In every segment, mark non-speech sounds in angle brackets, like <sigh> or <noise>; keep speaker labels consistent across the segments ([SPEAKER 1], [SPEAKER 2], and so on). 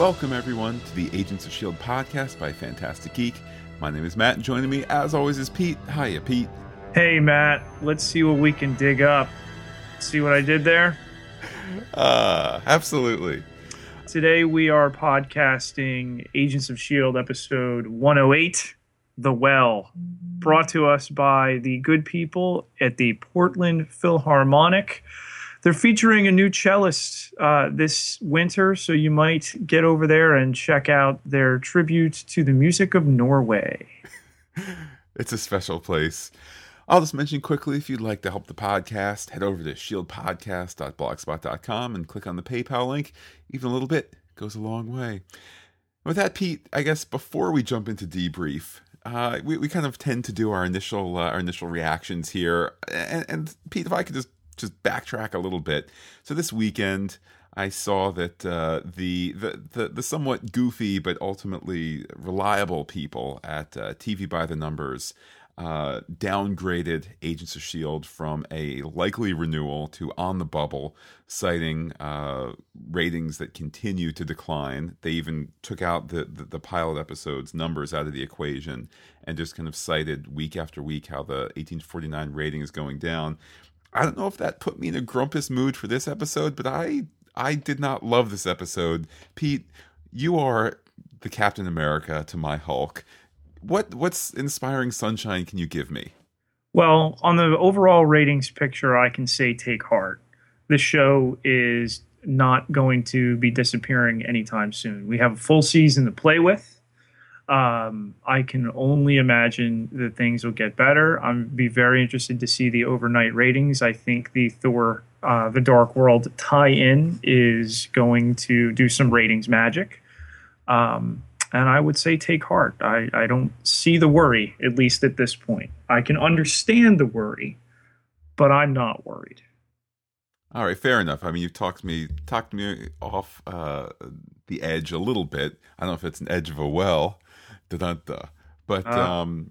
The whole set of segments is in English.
[SPEAKER 1] Welcome, everyone, to the Agents of S.H.I.E.L.D. podcast by Fantastic Geek. My name is Matt, and joining me, as always, is Pete. Hiya, Pete.
[SPEAKER 2] Hey, Matt. Let's see what we can dig up. See what I did there?
[SPEAKER 1] Uh, absolutely.
[SPEAKER 2] Today we are podcasting Agents of S.H.I.E.L.D. episode 108 The Well, brought to us by the good people at the Portland Philharmonic. They're featuring a new cellist uh, this winter, so you might get over there and check out their tribute to the music of Norway. <laughs>
[SPEAKER 1] it's a special place. I'll just mention quickly if you'd like to help the podcast, head over to shieldpodcast.blogspot.com and click on the PayPal link. Even a little bit goes a long way. With that, Pete, I guess before we jump into debrief, uh, we, we kind of tend to do our initial uh, our initial reactions here. And, and Pete, if I could just just backtrack a little bit. So this weekend, I saw that uh, the, the, the the somewhat goofy but ultimately reliable people at uh, TV by the Numbers uh, downgraded Agents of Shield from a likely renewal to on the bubble, citing uh, ratings that continue to decline. They even took out the, the, the pilot episodes numbers out of the equation and just kind of cited week after week how the 1849 rating is going down. I don't know if that put me in a grumpus mood for this episode, but I I did not love this episode. Pete, you are the Captain America to my Hulk. What what's inspiring sunshine can you give me?
[SPEAKER 2] Well, on the overall ratings picture, I can say take heart. This show is not going to be disappearing anytime soon. We have a full season to play with um, I can only imagine that things will get better. I'm be very interested to see the overnight ratings. I think the Thor, uh, the Dark World tie-in is going to do some ratings magic. Um, and I would say take heart. I, I don't see the worry, at least at this point. I can understand the worry, but I'm not worried.
[SPEAKER 1] All right, fair enough. I mean, you've talked me talked me off uh, the edge a little bit. I don't know if it's an edge of a well, Da-da-da. But uh, um,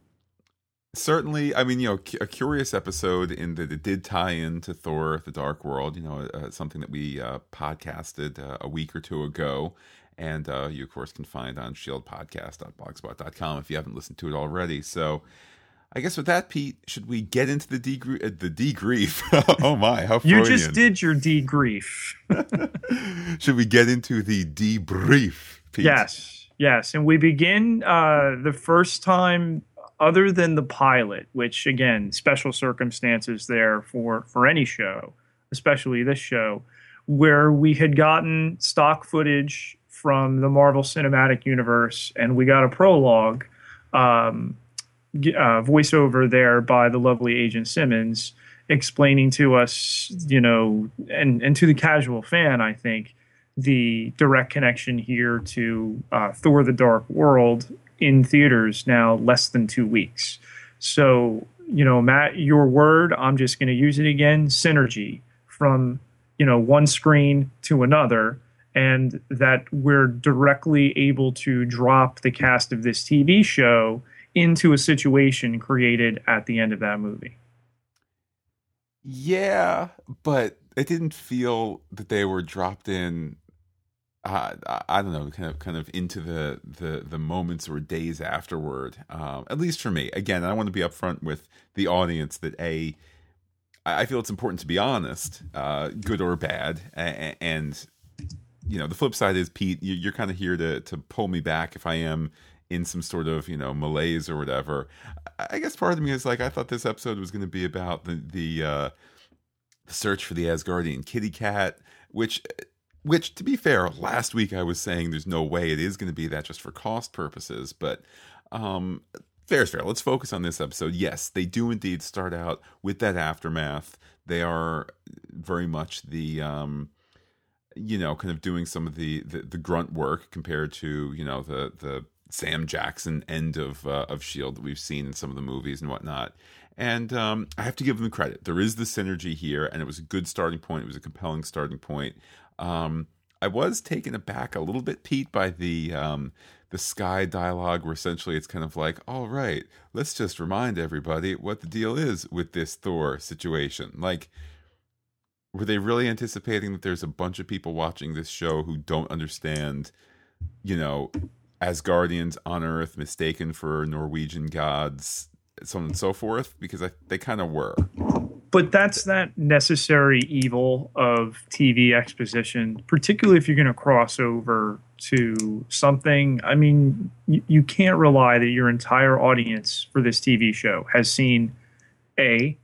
[SPEAKER 1] certainly, I mean, you know, a curious episode in that it did tie into Thor: The Dark World. You know, uh, something that we uh, podcasted uh, a week or two ago, and uh, you of course can find on shieldpodcast.blogspot.com if you haven't listened to it already. So. I guess with that, Pete, should we get into the degrief? Uh, the degrief. <laughs> oh my, how
[SPEAKER 2] Freudian. you just did your degrief. <laughs>
[SPEAKER 1] should we get into the debrief?
[SPEAKER 2] Pete? Yes. Yes, and we begin uh, the first time other than the pilot, which again, special circumstances there for for any show, especially this show, where we had gotten stock footage from the Marvel Cinematic Universe, and we got a prologue um, uh, voiceover there by the lovely Agent Simmons explaining to us, you know, and and to the casual fan, I think the direct connection here to uh, Thor: The Dark World in theaters now less than two weeks. So you know, Matt, your word, I'm just going to use it again. Synergy from you know one screen to another, and that we're directly able to drop the cast of this TV show into a situation created at the end of that movie.
[SPEAKER 1] Yeah, but it didn't feel that they were dropped in uh, I don't know, kind of, kind of into the the the moments or days afterward. Um, at least for me, again, I want to be upfront with the audience that a, I feel it's important to be honest, uh, good or bad, and, you know, the flip side is Pete, you're kind of here to to pull me back if I am in some sort of you know malaise or whatever. I guess part of me is like, I thought this episode was going to be about the the, uh, search for the Asgardian kitty cat, which which, to be fair, last week I was saying there's no way it is going to be that just for cost purposes, but um, fair is fair. Let's focus on this episode. Yes, they do indeed start out with that aftermath. They are very much the, um, you know, kind of doing some of the, the, the grunt work compared to you know the the Sam Jackson end of uh, of Shield that we've seen in some of the movies and whatnot. And um, I have to give them credit. There is the synergy here, and it was a good starting point. It was a compelling starting point. Um, I was taken aback a little bit, Pete, by the um, the Skye dialogue, where essentially it's kind of like, all right, let's just remind everybody what the deal is with this Thor situation. Like, were they really anticipating that there's a bunch of people watching this show who don't understand you know, Asgardians on Earth mistaken for Norwegian gods, so on and so forth, because I, they kind of were.
[SPEAKER 2] But that's that necessary evil of TV exposition, particularly if you're going to cross over to something. I mean, you, you can't rely that your entire audience for this TV show has seen A,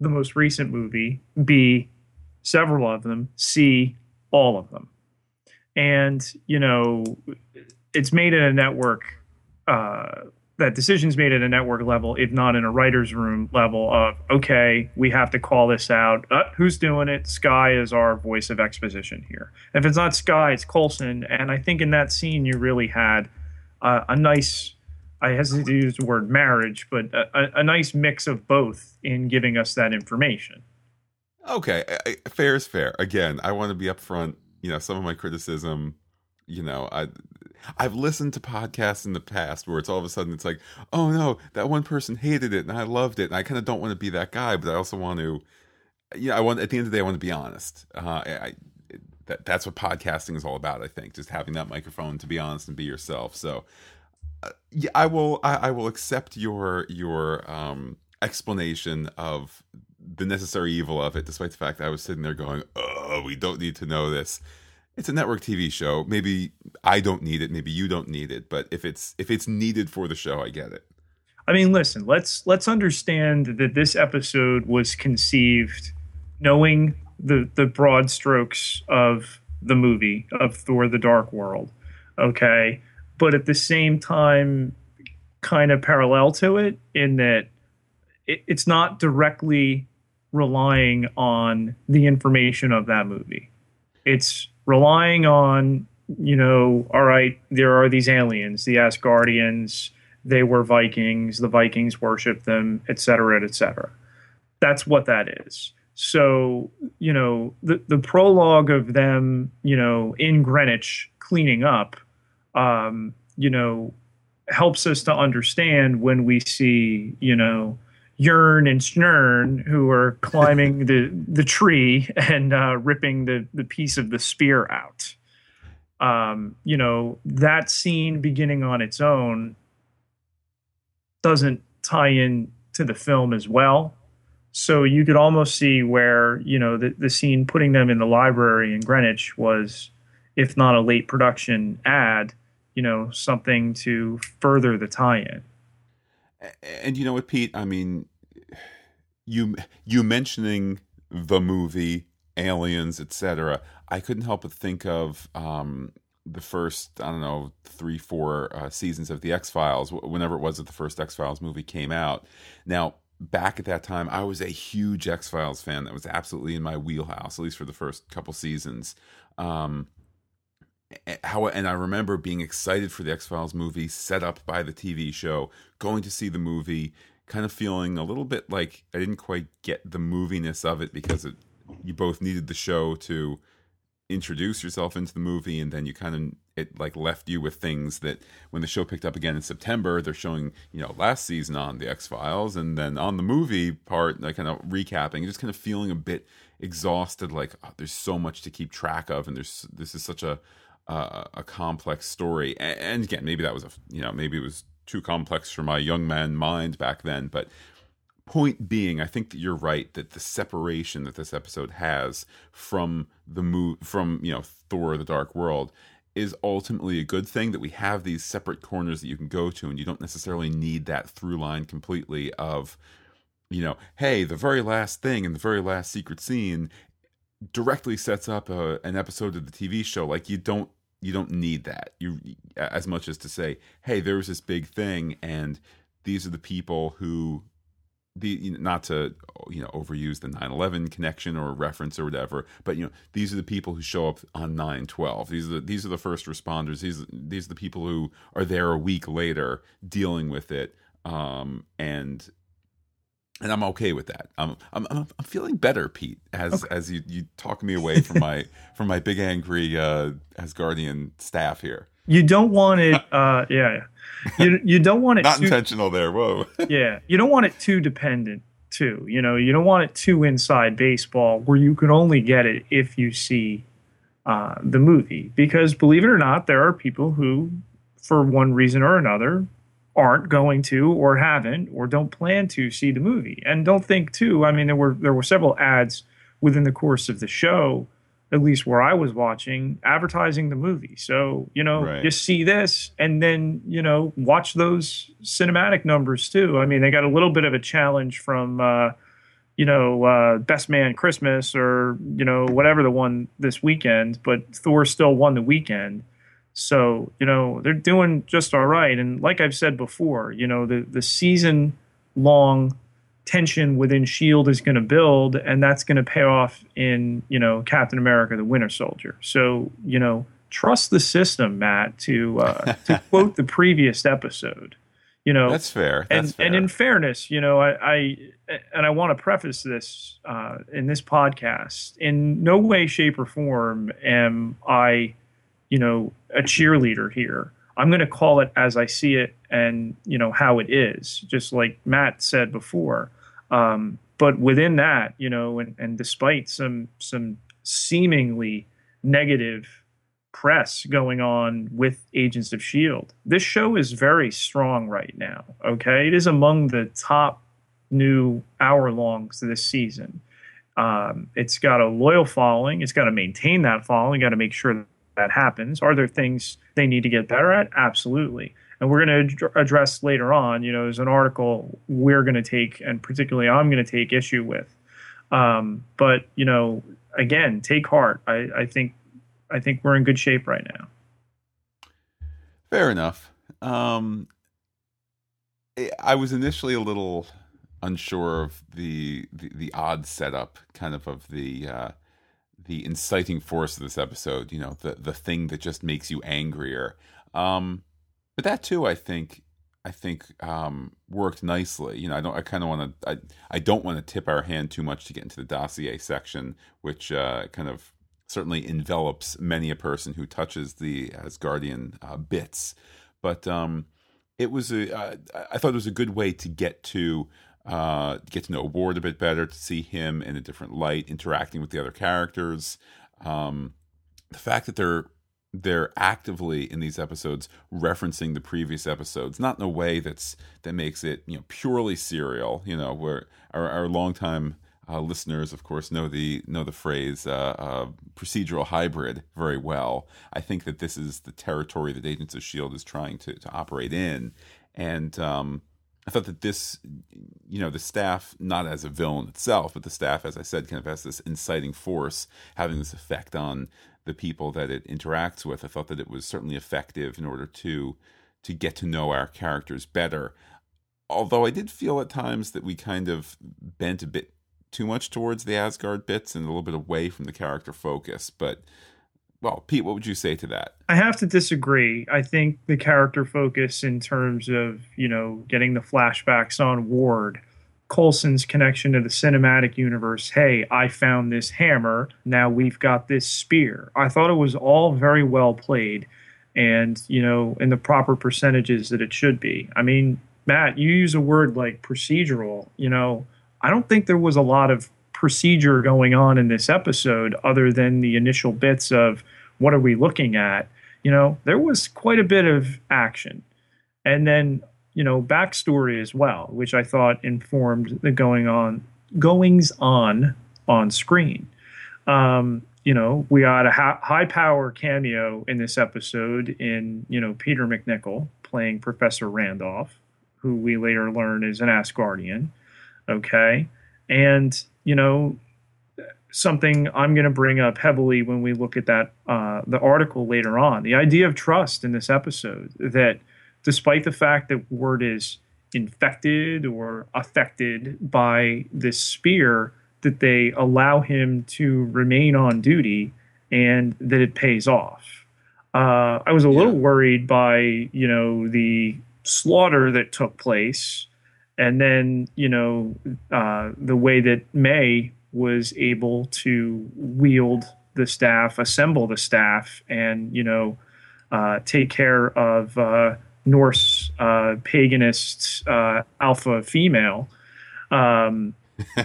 [SPEAKER 2] the most recent movie, B, several of them, C, all of them. And, you know, it's made in a network uh, that decisions made at a network level, if not in a writer's room level of, okay, we have to call this out. Uh, who's doing it? Skye is our voice of exposition here. If it's not Skye, it's Coulson. And I think in that scene, you really had uh, a nice, I hesitate to use the word marriage, but a, a nice mix of both in giving us that information.
[SPEAKER 1] Okay, fair is fair. Again, I want to be upfront. You know, some of my criticism, you know, I I've listened to podcasts in the past where it's all of a sudden it's like, oh no, that one person hated it and I loved it, and I kind of don't want to be that guy, but I also want to, you know, I want at the end of the day I want to be honest. Uh, I, that that's what podcasting is all about. I think just having that microphone to be honest and be yourself. So, uh, yeah, I will I, I, will accept your your um, explanation of the necessary evil of it, despite the fact that I was sitting there going, oh, we don't need to know this it's a network TV show. Maybe I don't need it. Maybe you don't need it. But if it's if it's needed for the show, I get it.
[SPEAKER 2] I mean, listen. Let's let's understand that this episode was conceived knowing the the broad strokes of the movie of Thor: The Dark World. Okay, but at the same time, kind of parallel to it in that it, it's not directly relying on the information of that movie. It's relying on, you know, all right, there are these aliens, the Asgardians, they were Vikings, the Vikings worshiped them, et cetera, et cetera. That's what that is. So, you know, the, the prologue of them, you know, in Greenwich cleaning up, um, you know, helps us to understand when we see, you know, Yearn and Snern who are climbing the, the tree and uh, ripping the, the piece of the spear out. Um, you know, that scene beginning on its own doesn't tie in to the film as well. So you could almost see where, you know, the, the scene putting them in the library in Greenwich was, if not a late production ad, you know, something to further the tie in.
[SPEAKER 1] And you know what, Pete? I mean, <sighs> you you mentioning the movie aliens etc i couldn't help but think of um, the first i don't know three four uh, seasons of the x-files whenever it was that the first x-files movie came out. Now back at that time i was a huge x-files fan. That was absolutely in my wheelhouse at least for the first couple seasons. Um, how and I remember being excited for the X Files movie set up by the TV show, going to see the movie, kind of feeling a little bit like I didn't quite get the moviness of it because it, you both needed the show to introduce yourself into the movie and then you kind of it like left you with things that when the show picked up again in September they're showing you know last season on the X-Files and then on the movie part like kind of recapping just kind of feeling a bit exhausted like oh, there's so much to keep track of and there's this is such a uh, a complex story and, and again maybe that was a you know maybe it was too complex for my young man mind back then. But point being, I think that you're right that the separation that this episode has from the move from you know Thor: The Dark World is ultimately a good thing that we have these separate corners that you can go to and you don't necessarily need that through line completely of you know hey the very last thing in the very last secret scene directly sets up a, an episode of the tv show like you don't you don't need that. You as much as to say hey there was this big thing and these are the people who the not to you know overuse the 9/11 connection or reference or whatever but you know these are the people who show up on 9/12 these are the, these are the first responders. These these are the people who are there a week later dealing with it um, and and I'm okay with that. I'm I'm I'm feeling better, Pete, as okay. as you you talk me away from my <laughs> from my big angry uh, Asgardian staff here.
[SPEAKER 2] You don't want it. Uh, yeah, you you don't want it. <laughs>
[SPEAKER 1] Not too, intentional there. Whoa. <laughs>
[SPEAKER 2] yeah, you don't want it too dependent. Too, you know, you don't want it too inside baseball where you can only get it if you see uh, the movie because believe it or not, there are people who, for one reason or another, aren't going to or haven't or don't plan to see the movie. And don't think too i mean there were there were several ads within the course of the show at least where i was watching advertising the movie. So you know
[SPEAKER 1] Right.
[SPEAKER 2] you see this and then you know watch those cinematic numbers too. I mean they got a little bit of a challenge from uh you know uh best man christmas or you know whatever the one this weekend but thor still won the weekend so, you know, they're doing just all right. And like I've said before, you know, the, the season long tension within S.H.I.E.L.D. is going to build, and that's going to pay off in, you know, Captain America the Winter Soldier. So, you know, trust the system, Matt, to, uh, <laughs> to quote the previous episode. You know,
[SPEAKER 1] That's fair. That's
[SPEAKER 2] and
[SPEAKER 1] fair.
[SPEAKER 2] and in fairness, you know, I, I and I want to preface this uh, in this podcast. In no way, shape, or form am I, you know, a cheerleader here. I'm going to call it as I see it, and you know how it is, just like Matt said before. Um, but within that, you know, and, and despite some some seemingly negative press going on with Agents of S.H.I.E.L.D., this show is very strong right now. Okay. It is among the top new hour longs this season. Um, it's got a loyal following. It's got to maintain that following. Got to make sure that, happens. Are there things they need to get better at? Absolutely. And we're going to ad- address later on. You know, there's an article we're going to take, and particularly I'm going to take issue with. Um, but you know, again, take heart. I, I think I think we're in good shape right now.
[SPEAKER 1] Fair enough. Um, I- I was initially a little unsure of the the, the odd setup, kind of of the uh, the inciting force of this episode. You know, the the thing that just makes you angrier. Um, but that too, I think, I think um, worked nicely. You know, I don't. I kind of want to. I I don't want to tip our hand too much to get into the dossier section, which uh, kind of certainly envelops many a person who touches the Asgardian uh, bits. But um, it was a. Uh, I thought it was a good way to get to uh, get to know Ward a bit better, to see him in a different light, interacting with the other characters. Um, the fact that they're they're actively in these episodes referencing the previous episodes, not in a way that's that makes it you know purely serial. You know, where our our longtime uh, listeners, of course, know the know the phrase uh, uh, procedural hybrid very well. I think that this is the territory that Agents of Shield is trying to to operate in, and um, I thought that this, you know, the staff, not as a villain itself, but the staff, as I said, kind of has this inciting force, having this effect on the people that it interacts with. I thought that it was certainly effective in order to to get to know our characters better. Although I did feel at times that we kind of bent a bit too much towards the Asgard bits and a little bit away from the character focus. But well, Pete, what would you say to that?
[SPEAKER 2] I have to disagree. I think the character focus in terms of, you know, getting the flashbacks on Ward, Coulson's connection to the cinematic universe. Hey, I found this hammer. Now we've got this spear. I thought it was all very well played and, you know, in the proper percentages that it should be. I mean, Matt, you use a word like procedural. You know, I don't think there was a lot of procedure going on in this episode other than the initial bits of what are we looking at? You know there was quite a bit of action. And then you know backstory as well which i thought informed the going on goings on on screen. Um you know we had a ha- high power cameo in this episode in you know peter MacNicol playing professor randolph who we later learn is an asgardian. Okay? And you know something i'm going to bring up heavily when we look at that uh, the article later on the idea of trust in this episode that despite the fact that Ward is infected or affected by this spear that they allow him to remain on duty and that it pays off uh, i was a little
[SPEAKER 1] Yeah.
[SPEAKER 2] worried by you know the slaughter that took place and then you know uh, the way that May was able to wield the staff, assemble the staff, and you know uh, take care of uh, Norse uh, paganist uh, alpha female. Um,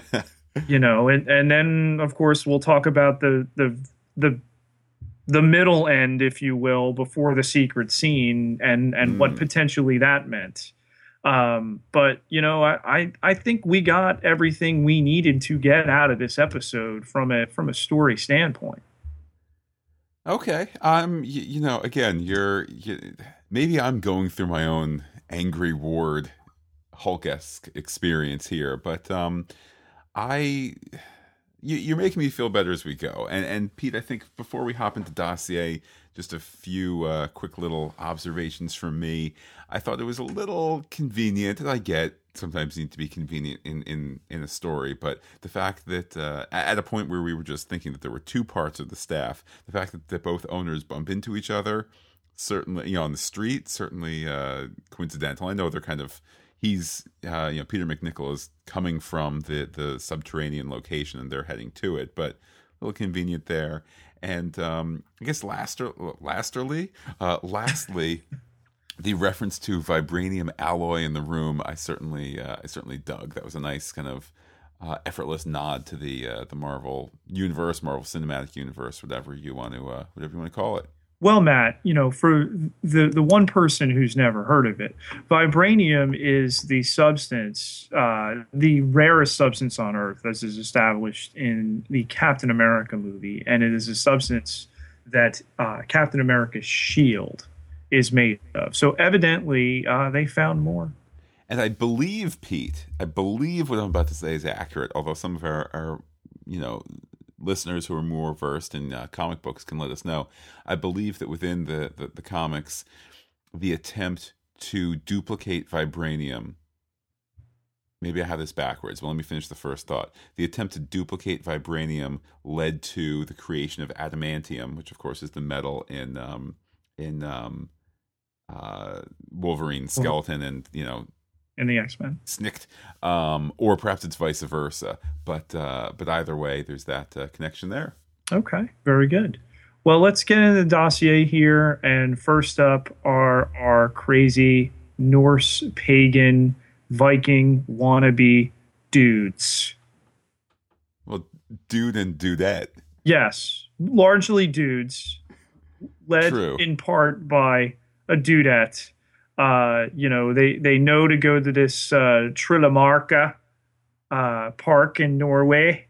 [SPEAKER 2] <laughs> you know, and and then of course we'll talk about the the the the middle end, if you will, before the secret scene, and and mm. what potentially that meant. Um, but you know, I, I I think we got everything we needed to get out of this episode from a from a story standpoint.
[SPEAKER 1] Okay, um, you, you know, again, you're you, maybe I'm going through my own angry ward Hulk esque experience here, but um, I you, are making me feel better as we go. And and Pete, I think before we hop into dossier, just a few uh, quick little observations from me. I thought it was a little convenient, I get sometimes need to be convenient in in in a story, but the fact that uh, at a point where we were just thinking that there were two parts of the staff, the fact that, that both owners bump into each other, certainly you know on the street, certainly uh, coincidental. I know they're kind of he's uh, you know Peter MacNicol is coming from the the subterranean location and they're heading to it, but a little convenient there. And um, I guess laster, lasterly, uh, lastly, <laughs> the reference to vibranium alloy in the room, I certainly uh, I certainly dug. That was a nice kind of uh, effortless nod to the uh, the Marvel universe, Marvel Cinematic Universe, whatever you want to uh, whatever you want to call it.
[SPEAKER 2] Well, Matt, you know, for the the one person who's never heard of it, vibranium is the substance, uh, the rarest substance on Earth, as is established in the Captain America movie, and it is a substance that uh, Captain America's shield is made of. So evidently, uh, they found more.
[SPEAKER 1] And I believe, Pete, I believe what I'm about to say is accurate, although some of our, our you know, listeners who are more versed in uh, comic books can let us know. I believe that within the, the, the comics, the attempt to duplicate vibranium. Maybe I have this backwards, but let me finish the first thought. The attempt to duplicate vibranium led to the creation of adamantium, which of course is the metal in um, in um, uh, Wolverine skeleton, and you know
[SPEAKER 2] in the X Men.
[SPEAKER 1] Snicked, um, or perhaps it's vice versa. But uh, but either way, there's that uh, connection there.
[SPEAKER 2] Okay, very good. Well, let's get into the dossier here. And first up are our crazy Norse pagan Viking wannabe dudes.
[SPEAKER 1] Well, dude and dudette.
[SPEAKER 2] Yes, largely dudes, led True. in part by a dudette uh, you know, they they know to go to this uh, Trillemarka uh, park in Norway,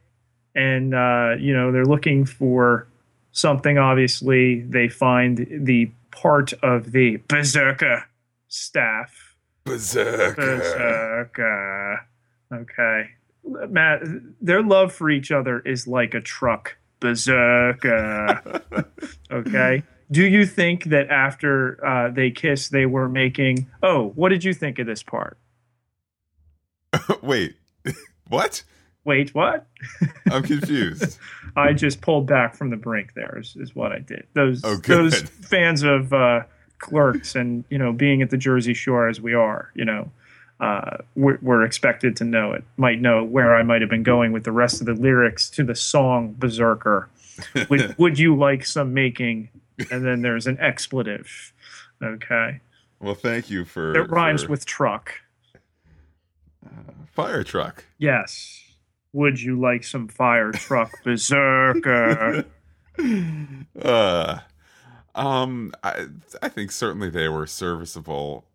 [SPEAKER 2] and uh, you know they're looking for something. Obviously, they find the part of the Berserker staff.
[SPEAKER 1] Berserker.
[SPEAKER 2] Berserker. Okay, Matt. Their love for each other is like a truck. Berserker. <laughs> okay do you think that after uh, they kiss, they were making? Oh, what did you think of this part? <laughs>
[SPEAKER 1] Wait, <laughs> what?
[SPEAKER 2] Wait, what? <laughs>
[SPEAKER 1] I'm confused.
[SPEAKER 2] I just pulled back from the brink. There is, is what I did. Those oh, those fans of uh, Clerks and you know being at the Jersey Shore as we are, you know, uh, we're, we're, expected to know it. Might know where I might have been going with the rest of the lyrics to the song Berserker. would Would you like some making? And then there's an expletive. Okay.
[SPEAKER 1] Well, thank you for.
[SPEAKER 2] It rhymes
[SPEAKER 1] for,
[SPEAKER 2] with truck.
[SPEAKER 1] Uh, fire truck.
[SPEAKER 2] Yes. Would you like some fire truck <laughs> berserker? <laughs>
[SPEAKER 1] uh, um, I I think certainly they were serviceable.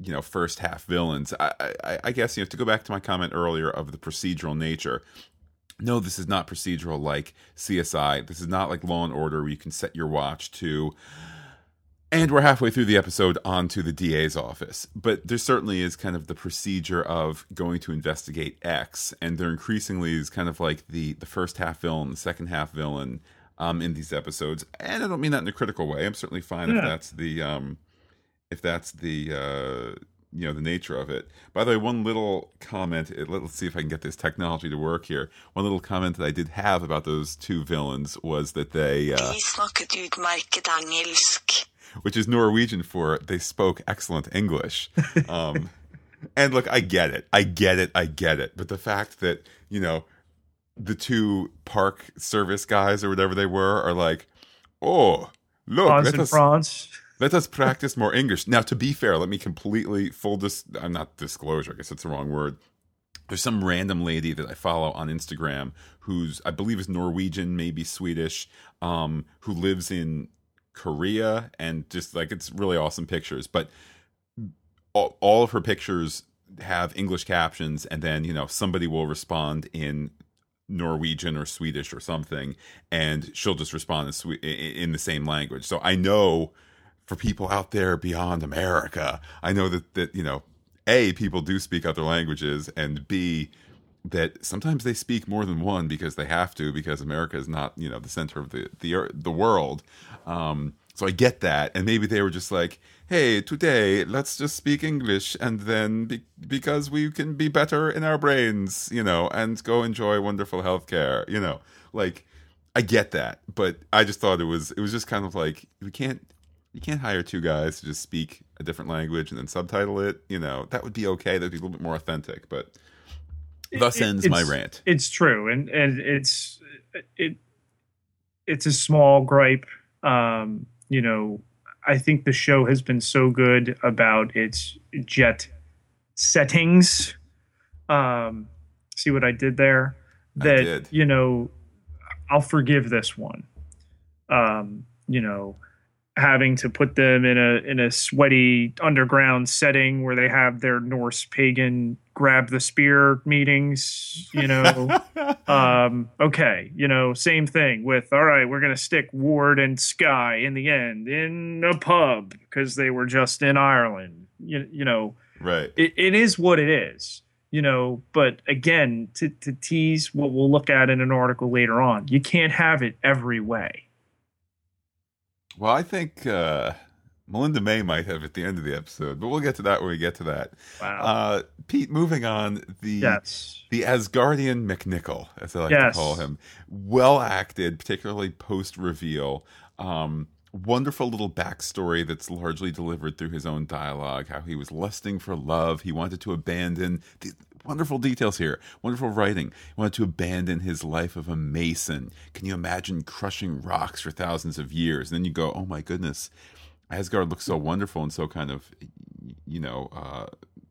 [SPEAKER 1] You know, first half villains. I, I I guess you know to go back to my comment earlier of the procedural nature no, this is not procedural like CSI. This is not like Law and Order where you can set your watch to. And we're halfway through the episode onto the DA's office. But there certainly is kind of the procedure of going to investigate X. And there increasingly is kind of like the, the first half villain, the second half villain um, in these episodes. And I don't mean that in a critical way. I'm certainly fine yeah. if that's the um, if that's the uh, you know the nature of it. By the way, one little comment. Let's see if I can get this technology to work here. One little comment that I did have about those two villains was that they, uh, which is Norwegian for they spoke excellent English. <laughs> Um, and look, I get it, I get it, I get it. But the fact that you know the two park service guys or whatever they were are like, oh look,
[SPEAKER 2] France let us, France
[SPEAKER 1] let us practice more English. Now, to be fair, let me completely full dis. I'm uh, not disclosure. I guess that's the wrong word. there's some random lady that I follow on Instagram who's I believe is Norwegian, maybe Swedish, um, who lives in Korea and just like it's really awesome pictures. But all, of her pictures have English captions, and then you know somebody will respond in Norwegian or Swedish or something, and she'll just respond in, in the same language. So I know for people out there beyond America, I know that that you know, a people do speak other languages, and b that sometimes they speak more than one because they have to because America is not you know the center of the the the world. Um, so I get that, and maybe they were just like, "Hey, today let's just speak English, and then be- because we can be better in our brains, you know, and go enjoy wonderful healthcare, you know." Like, I get that, but I just thought it was it was just kind of like we can't you can't hire two guys to just speak a different language and then subtitle it. You know, that would be okay. That'd be a little bit more authentic, but. Thus ends my rant.
[SPEAKER 2] It's true, and and it's it it's a small gripe. Um, you know, I think the show has been so good about its jet settings. Um, see what I did there? That
[SPEAKER 1] did.
[SPEAKER 2] you know, I'll forgive this one. Um, you know, having to put them in a in a sweaty underground setting where they have their Norse pagan grab the spear meetings, you know. <laughs> um, okay, you know, same thing with all right, we're gonna stick Ward and Skye in the end in a pub because they were just in Ireland. You, you know,
[SPEAKER 1] right.
[SPEAKER 2] It, it is what it is. You know, but again, to, to tease what we'll look at in an article later on, you can't have it every way.
[SPEAKER 1] Well, I think uh, Melinda May might have at the end of the episode, but we'll get to that when we get to that.
[SPEAKER 2] Wow.
[SPEAKER 1] Uh, Pete, moving on, the
[SPEAKER 2] yes.
[SPEAKER 1] the Asgardian MacNicol, as I like
[SPEAKER 2] yes.
[SPEAKER 1] to call him, well acted, particularly post reveal. Um, wonderful little backstory that's largely delivered through his own dialogue. How he was lusting for love, he wanted to abandon the wonderful details here, wonderful writing. He wanted to abandon his life of a mason. Can you imagine crushing rocks for thousands of years? And then you go, oh my goodness, Asgard looks so wonderful and so kind of, you know, uh,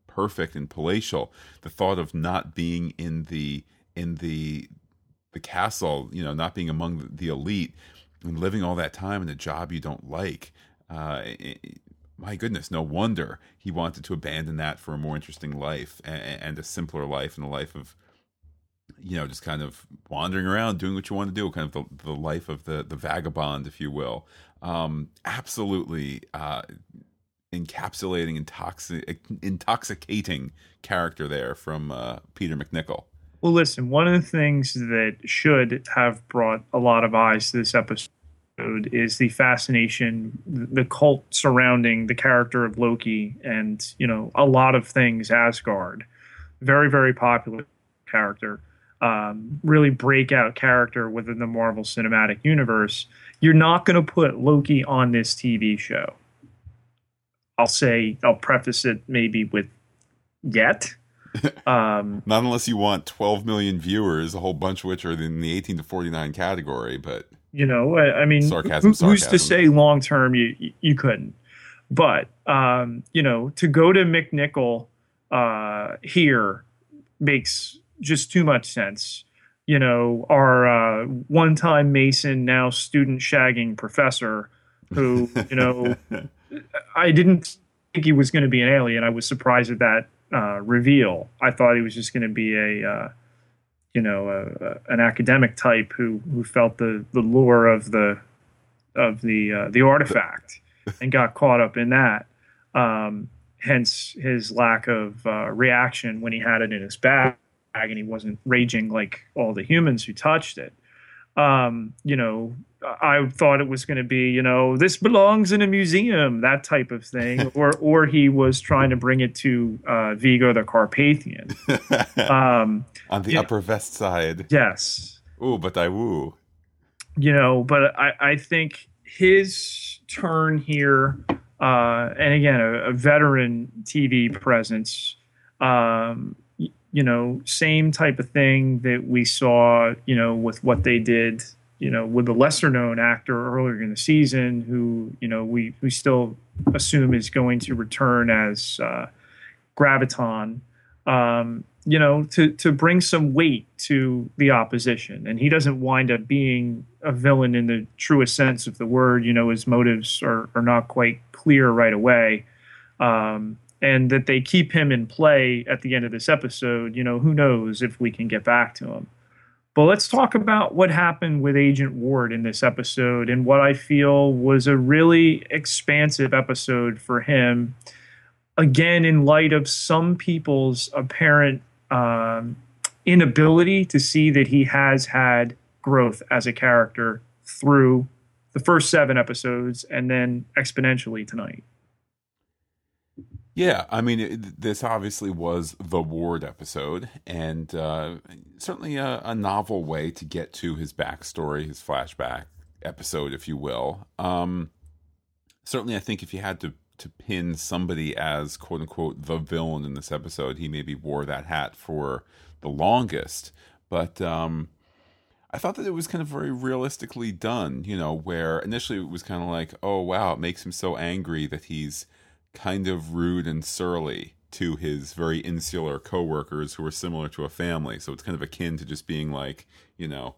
[SPEAKER 1] perfect and palatial. The thought of not being in the in the the castle, you know, not being among the elite and living all that time in a job you don't like. Uh, it, my goodness, no wonder he wanted to abandon that for a more interesting life and, and a simpler life and a life of you know just kind of wandering around doing what you want to do kind of the, the life of the the vagabond if you will um absolutely uh encapsulating intoxic intoxicating character there from uh peter MacNicol.
[SPEAKER 2] well listen one of the things that should have brought a lot of eyes to this episode is the fascination the cult surrounding the character of loki and you know a lot of things asgard very very popular character um, really breakout character within the Marvel Cinematic Universe, you're not going to put Loki on this TV show. I'll say, I'll preface it maybe with yet. <laughs>
[SPEAKER 1] Um, not unless you want 12 million viewers, a whole bunch of which are in the 18 to 49 category, but.
[SPEAKER 2] You know, I, I mean,
[SPEAKER 1] sarcasm,
[SPEAKER 2] who, who's
[SPEAKER 1] sarcasm.
[SPEAKER 2] to say long term you, you couldn't? But, um, you know, to go to MacNicol uh, here makes just too much sense. You know, our uh, one time Mason, now student shagging professor, who, you know, <laughs> I didn't think he was going to be an alien. I was surprised at that uh, reveal. I thought he was just going to be a, uh, you know, a, a, an academic type who, who felt the, the lure of the of the uh, the artifact <laughs> and got caught up in that. Um, hence his lack of uh, reaction when he had it in his bag and he wasn't raging like all the humans who touched it. Um, you know, I thought it was going to be, you know, this belongs in a museum, that type of thing, <laughs> or or he was trying to bring it to uh, Vigo the Carpathian <laughs> um,
[SPEAKER 1] on the Upper West Side.
[SPEAKER 2] Yes.
[SPEAKER 1] Ooh, but I woo.
[SPEAKER 2] You know, but I I think his turn here, uh, and again, a, a veteran TV presence. Um, you know, same type of thing that we saw, you know, with what they did, you know, with the lesser known actor earlier in the season, who, you know, we, we still assume is going to return as uh, Graviton. Um, you know, to to bring some weight to the opposition, and he doesn't wind up being a villain in the truest sense of the word. You know, his motives are are not quite clear right away. Um, and that they keep him in play at the end of this episode, you know, who knows if we can get back to him. But let's talk about what happened with Agent Ward in this episode and what I feel was a really expansive episode for him. Again, in light of some people's apparent um, inability to see that he has had growth as a character through the first seven episodes and then exponentially tonight.
[SPEAKER 1] Yeah, I mean, it, this obviously was the Ward episode, and uh, certainly a, a, novel way to get to his backstory, his flashback episode, if you will. Um, certainly, I think if you had to to pin somebody as quote unquote the villain in this episode, he maybe wore that hat for the longest. But um, I thought that it was kind of very realistically done, you know, where initially it was kind of like, oh wow, it makes him so angry that he's kind of rude and surly to his very insular coworkers who are similar to a family. So it's kind of akin to just being like, you know,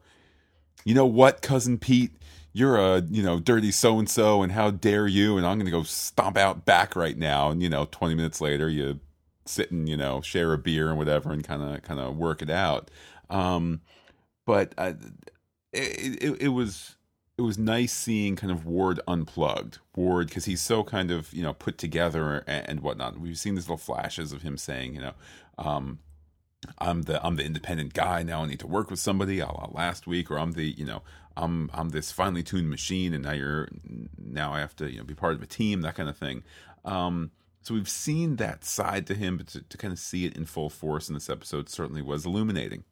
[SPEAKER 1] you know what, cousin Pete, you're a you know dirty so and so, and how dare you? And I'm going to go stomp out back right now. And you know, 20 minutes later, you sit and you know share a beer and whatever, and kind of kind of work it out. Um, but uh, it, it, it was it was nice seeing kind of Ward unplugged. Ward, because he's so kind of you know put together and, and, whatnot. We've seen these little flashes of him saying, you know, um, I'm the I'm the independent guy now. I need to work with somebody. I'll, last week, or I'm the you know I'm I'm this finely tuned machine, and now you're now I have to you know be part of a team, that kind of thing. Um, so we've seen that side to him, but to, to kind of see it in full force in this episode certainly was illuminating.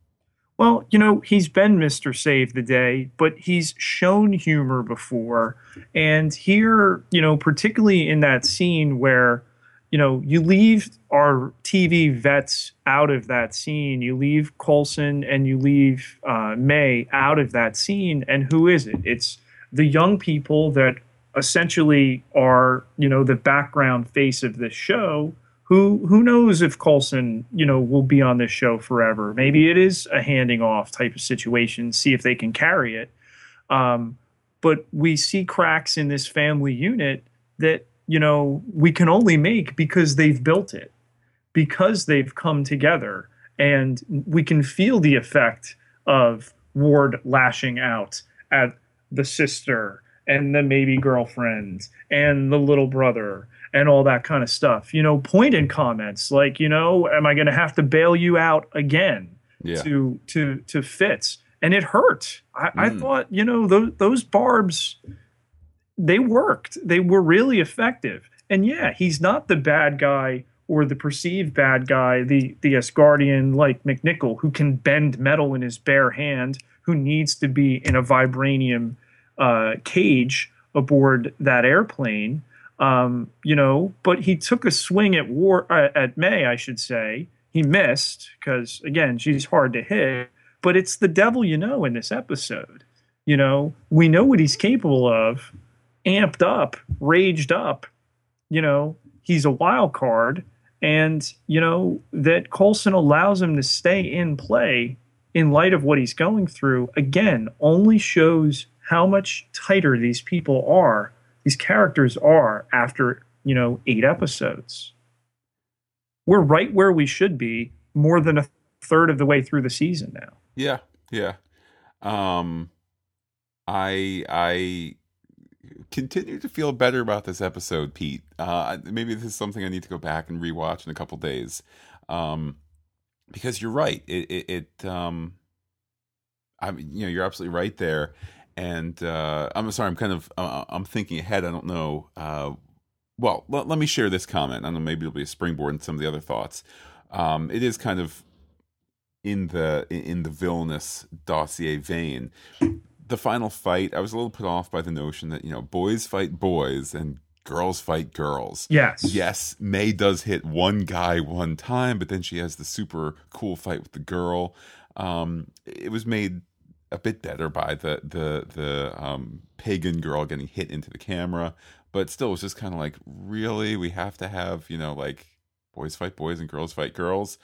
[SPEAKER 2] Well, you know, he's been Mr. Save the Day, but he's shown humor before. And here, you know, particularly in that scene where, you know, you leave our TV vets out of that scene, you leave Coulson and you leave uh, May out of that scene. And who is it? It's the young people that essentially are, you know, the background face of this show who who knows if Coulson, you know, will be on this show forever. Maybe it is a handing off type of situation, see if they can carry it. Um, but we see cracks in this family unit that, you know, we can only make because they've built it, because they've come together. And we can feel the effect of Ward lashing out at the sister and the maybe girlfriend and the little brother and all that kind of stuff. You know, pointed comments like, you know, am I going to have to bail you out again yeah. to to to Fitz? And it hurt. I, mm. I thought, you know, those those barbs, they worked. They were really effective. And yeah, he's not the bad guy or the perceived bad guy, the the Asgardian like MacNicol, who can bend metal in his bare hand, who needs to be in a vibranium uh, cage aboard that airplane. Um, you know, but he took a swing at war uh, at May, I should say. He missed because again, she's hard to hit. But it's the devil you know in this episode. You know, we know what he's capable of, amped up, raged up. You know, he's a wild card, and you know that Coulson allows him to stay in play in light of what he's going through. Again, only shows how much tighter these people are these characters are after, you know, eight episodes. We're right where we should be more than a third of the way through the season now.
[SPEAKER 1] Yeah, yeah. Um I I continue to feel better about this episode, Pete. Uh maybe this is something I need to go back and rewatch in a couple days. Um because you're right. It it, it um I you know, you're absolutely right there and uh, I'm sorry, I'm kind of uh, I'm thinking ahead. I don't know. Uh, well, let, let, me share this comment. I don't know. Maybe it'll be a springboard in some of the other thoughts. Um, it is kind of in the in the villainous dossier vein. The final fight, I was a little put off by the notion that you know boys fight boys and girls fight girls.
[SPEAKER 2] Yes.
[SPEAKER 1] Yes, May does hit one guy one time, but then she has the super cool fight with the girl. Um, it was made a bit better by the the the um, pagan girl getting hit into the camera, but still, it's just kind of like, really, we have to have you know like boys fight boys and girls fight girls.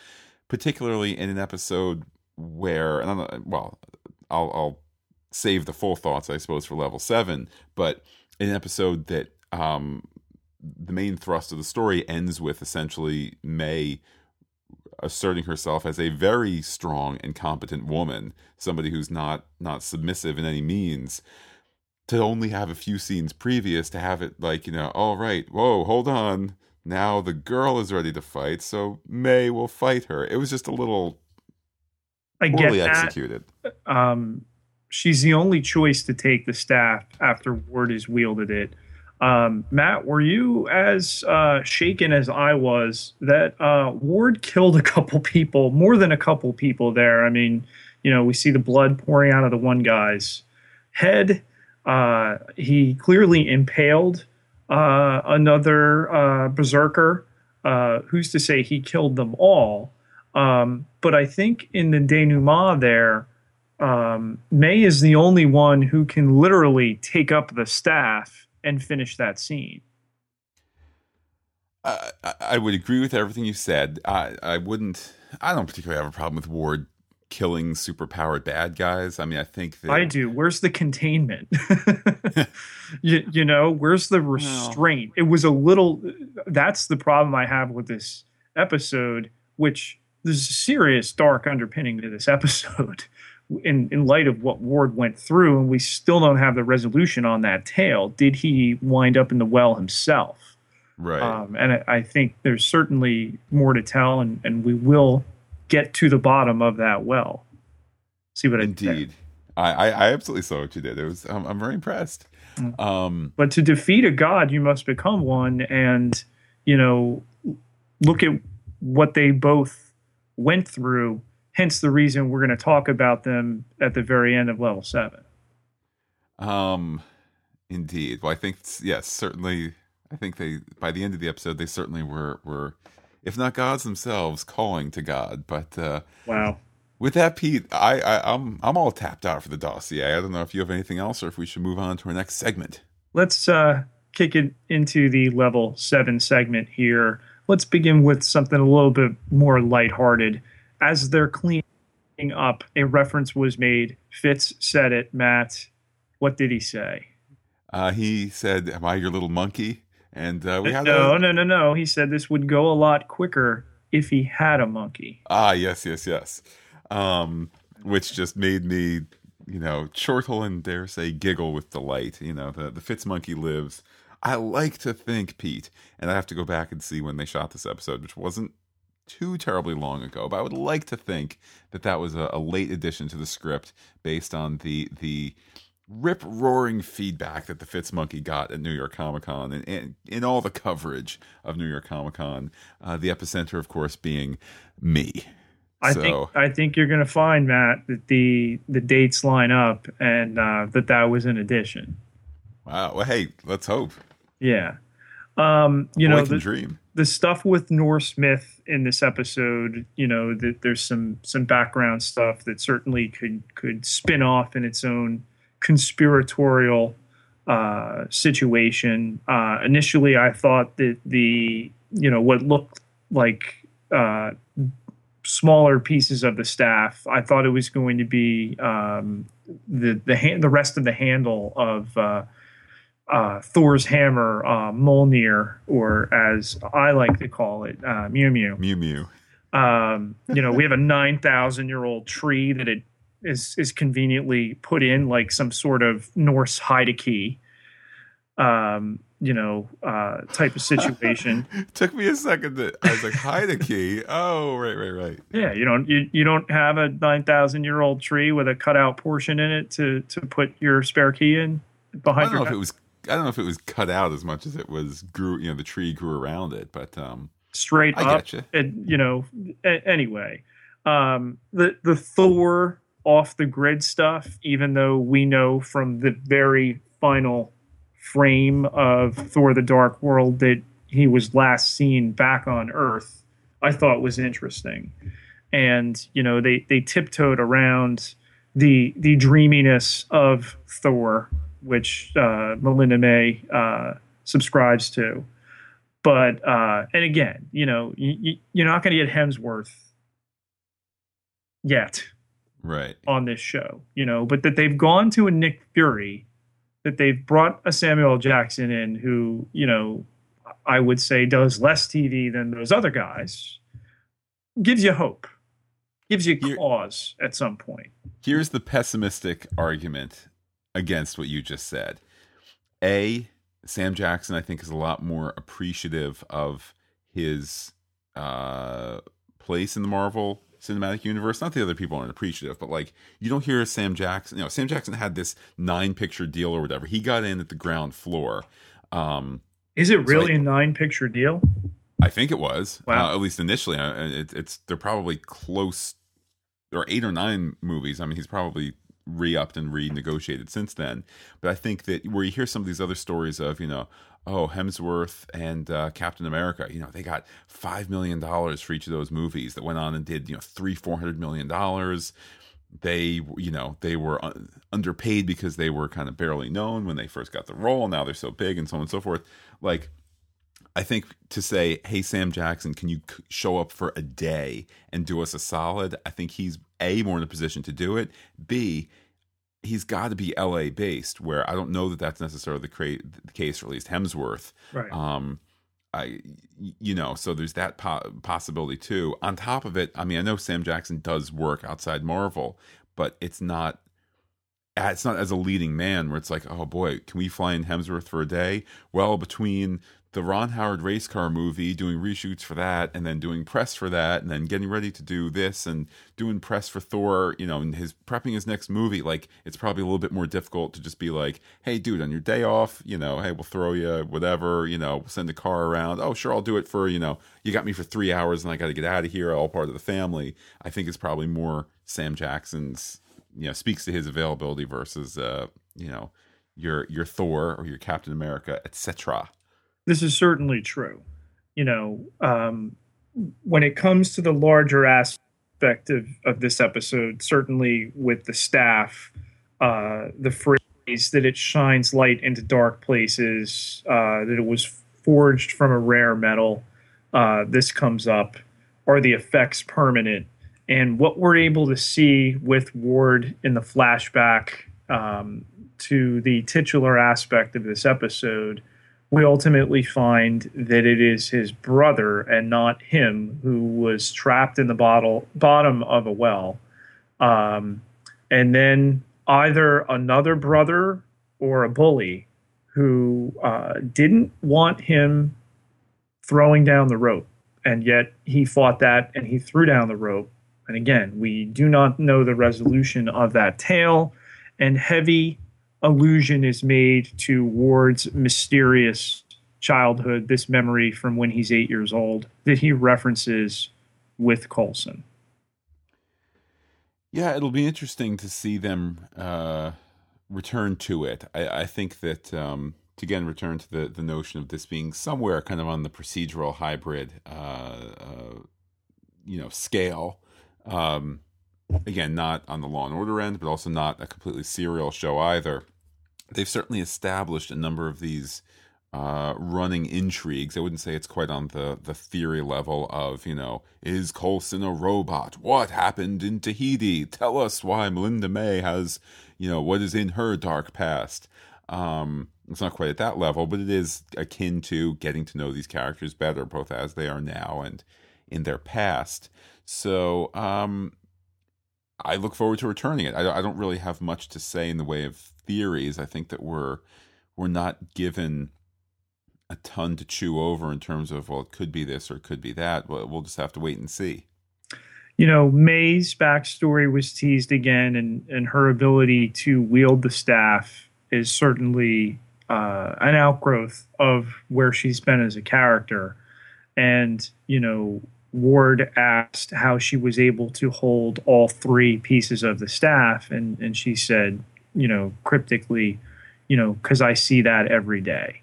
[SPEAKER 1] particularly in an episode where, and I'm, well, I'll, I'll save the full thoughts, I suppose, for level seven, but in an episode that um, the main thrust of the story ends with essentially May asserting herself as a very strong and competent woman, somebody who's not not submissive in any means. To only have a few scenes previous to have it like you know, all right, whoa, hold on, now the girl is ready to fight, so May will fight her. It was just a little
[SPEAKER 2] I
[SPEAKER 1] poorly
[SPEAKER 2] get that.
[SPEAKER 1] executed.
[SPEAKER 2] um, she's the only choice to take the staff after Ward has wielded it. Um, Matt, were you as uh, shaken as I was that uh, Ward killed a couple people, more than a couple people there? I mean, you know, we see the blood pouring out of the one guy's head. Uh, he clearly impaled uh, another uh, berserker. Uh, who's to say he killed them all? Um, but I think in the denouement there, um, May is the only one who can literally take up the staff and finish that scene.
[SPEAKER 1] I, I- I would agree with everything you said. I, I wouldn't. I don't particularly have a problem with Ward killing superpowered bad guys. I mean, I think that
[SPEAKER 2] I do. Where's the containment? <laughs> you, you know, where's the restraint? It was a little. That's the problem I have with this episode, which there's a serious dark underpinning to this <laughs> episode. In, in light of what Ward went through, and we still don't have the resolution on that tale. Did he wind up in the well himself?
[SPEAKER 1] right.
[SPEAKER 2] Um, and I, I think there's certainly more to tell, and, and we will get to the bottom of that well. See what I did.
[SPEAKER 1] Indeed, I, I, I absolutely saw what you did. It was I'm, I'm very impressed.
[SPEAKER 2] Mm.
[SPEAKER 1] Um,
[SPEAKER 2] But to defeat a god, you must become one, and you know, look at what they both went through. Hence, the reason we're going to talk about them at the very end of level seven.
[SPEAKER 1] um, indeed. Well, I think yes, certainly. I think they by the end of the episode they certainly were were, if not gods themselves, calling to God. But uh,
[SPEAKER 2] Wow.
[SPEAKER 1] with that, Pete, I, I I'm I'm all tapped out for the dossier. I don't know if you have anything else or if we should move on to our next segment.
[SPEAKER 2] let's uh, kick it into the level seven segment here. Let's begin with something a little bit more lighthearted. As they're cleaning up, a reference was made. Fitz said it. Matt, what did he say?
[SPEAKER 1] Uh, he said, "Am I your little monkey?" And uh, we had
[SPEAKER 2] No, no, no, no. He said this would go a lot quicker if he had a monkey.
[SPEAKER 1] Ah, yes, yes, yes. Um, which just made me, you know, chortle and dare say giggle with delight. You know, the the Fitz monkey lives. I like to think, Pete, and I have to go back and see when they shot this episode, which wasn't too terribly long ago. But I would like to think that that was a, a late addition to the script based on the the rip roaring feedback that the Fitz monkey got at New York Comic Con and, and in all the coverage of New York Comic Con. Uh, the epicenter, of course, being me.
[SPEAKER 2] I
[SPEAKER 1] so,
[SPEAKER 2] think I think you're going to find Matt that the the dates line up and uh, that that was an addition.
[SPEAKER 1] wow. Well, hey, let's hope.
[SPEAKER 2] Yeah. Um, you
[SPEAKER 1] Boy
[SPEAKER 2] know, the,
[SPEAKER 1] dream.
[SPEAKER 2] the stuff with Norse myth in this episode, you know, that there's some some background stuff that certainly could could spin off in its own conspiratorial uh, situation. Uh, initially, I thought that the you know what looked like uh, smaller pieces of the staff, I thought it was going to be um, the the hand, the rest of the handle of. Uh, Thor's hammer, uh, Mjolnir, or as I like to call it, uh, Mew Mew.
[SPEAKER 1] Mew Mew.
[SPEAKER 2] Um, you know, we have a nine thousand year old tree that it is is conveniently put in like some sort of Norse Heideki, um, you know, uh, type of situation. <laughs>
[SPEAKER 1] Took me a second to. I was like, hide a key. Oh, right, right, right.
[SPEAKER 2] yeah, you don't you, you don't have a nine thousand year old tree with a cutout portion in it to to put your spare key in
[SPEAKER 1] I
[SPEAKER 2] behind
[SPEAKER 1] don't know
[SPEAKER 2] your.
[SPEAKER 1] if it was. I don't know if it was cut out as much as it was grew. You know, the tree grew around it, but um,
[SPEAKER 2] straight
[SPEAKER 1] I
[SPEAKER 2] up.
[SPEAKER 1] getcha.
[SPEAKER 2] And you know, a- anyway, um, the the Thor off the grid stuff. Even though we know from the very final frame of Thor: The Dark World that he was last seen back on Earth, I thought was interesting. And you know, they they tiptoed around the the dreaminess of Thor, which uh, Melinda May uh, subscribes to. But uh and again you know you, you, you're not going to get hemsworth yet
[SPEAKER 1] right.
[SPEAKER 2] on this show, you know, but that they've gone to a Nick Fury, that they've brought a Samuel Jackson in who, you know, I would say does less TV than those other guys, gives you hope, gives you
[SPEAKER 1] Here-
[SPEAKER 2] cause at some point.
[SPEAKER 1] Here's the pessimistic argument against what you just said. A, Sam Jackson, I think, is a lot more appreciative of his uh, place in the Marvel cinematic universe. Not the other people aren't appreciative, but like you don't hear Sam Jackson. You know, Sam Jackson had this nine picture deal or whatever. He got in at the ground floor. Um,
[SPEAKER 2] Is it
[SPEAKER 1] So
[SPEAKER 2] really
[SPEAKER 1] I-
[SPEAKER 2] a nine picture deal?
[SPEAKER 1] I think it was.
[SPEAKER 2] Wow.
[SPEAKER 1] Uh, at least initially, uh, it, it's they're probably close. There are eight or nine movies. I mean, he's probably re-upped and renegotiated since then. But I think that where you hear some of these other stories of, you know, oh Hemsworth and uh, Captain America, you know, they got five million dollars for each of those movies that went on and did, you know, three four hundred million dollars. They, you know, they were un- underpaid because they were kind of barely known when they first got the role. Now they're so big and so on and so forth. Like I think to say, "Hey Sam Jackson, can you show up for a day and do us a solid?" I think he's a more in a position to do it. B, he's got to be L.A. based, where I don't know that that's necessarily the, cra- the case for at least Hemsworth.
[SPEAKER 2] Right.
[SPEAKER 1] Um, I, you know, so there's that po- possibility too. On top of it, I mean, I know Sam Jackson does work outside Marvel, but it's not. It's not as a leading man where it's like, oh boy, can we fly in Hemsworth for a day? Well, between the Ron Howard race car movie, doing reshoots for that, and then doing press for that, and then getting ready to do this and doing press for Thor, you know, and his prepping his next movie, like it's probably a little bit more difficult to just be like, hey, dude, on your day off, you know, hey, we'll throw you whatever, you know, we'll send a car around. Oh, sure, I'll do it for, you know, you got me for three hours and I got to get out of here, all part of the family. I think it's probably more Sam Jackson's, you know, speaks to his availability versus, uh, you know, your your Thor or your Captain America, etc.
[SPEAKER 2] this is certainly true. You know, um, when it comes to the larger aspect of, of this episode, certainly with the staff, uh, the phrase that it shines light into dark places, uh, that it was forged from a rare metal, uh, this comes up. Are the effects permanent? And what we're able to see with Ward in the flashback um, to the titular aspect of this episode we ultimately find that it is his brother and not him who was trapped in the bottle bottom of a well. Um, and then either another brother or a bully who uh, didn't want him throwing down the rope. And yet he fought that and he threw down the rope. And again we do not know the resolution of that tale. And heavy allusion is made to Ward's mysterious childhood, this memory from when he's eight years old that he references with Coulson.
[SPEAKER 1] Yeah, it'll be interesting to see them uh, return to it. I, I think that um, to again return to the the notion of this being somewhere kind of on the procedural hybrid, uh, uh, you know, scale. Um, again, not on the Law and Order end, but also not a completely serial show either. They've certainly established a number of these uh, running intrigues. I wouldn't say it's quite on the the theory level of you know is Coulson a robot? What happened in Tahiti? Tell us why Melinda May has you know what is in her dark past. Um, it's not quite at that level, but it is akin to getting to know these characters better, both as they are now and in their past. So um, I look forward to returning it. I, I don't really have much to say in the way of theories. I think that we're we're not given a ton to chew over in terms of well, it could be this or it could be that. Well, we'll just have to wait and see.
[SPEAKER 2] You know, May's backstory was teased again, and, and her ability to wield the staff is certainly uh, an outgrowth of where she's been as a character. And, you know, Ward asked how she was able to hold all three pieces of the staff, and, and she said, you know, cryptically, you know, because I see that every day.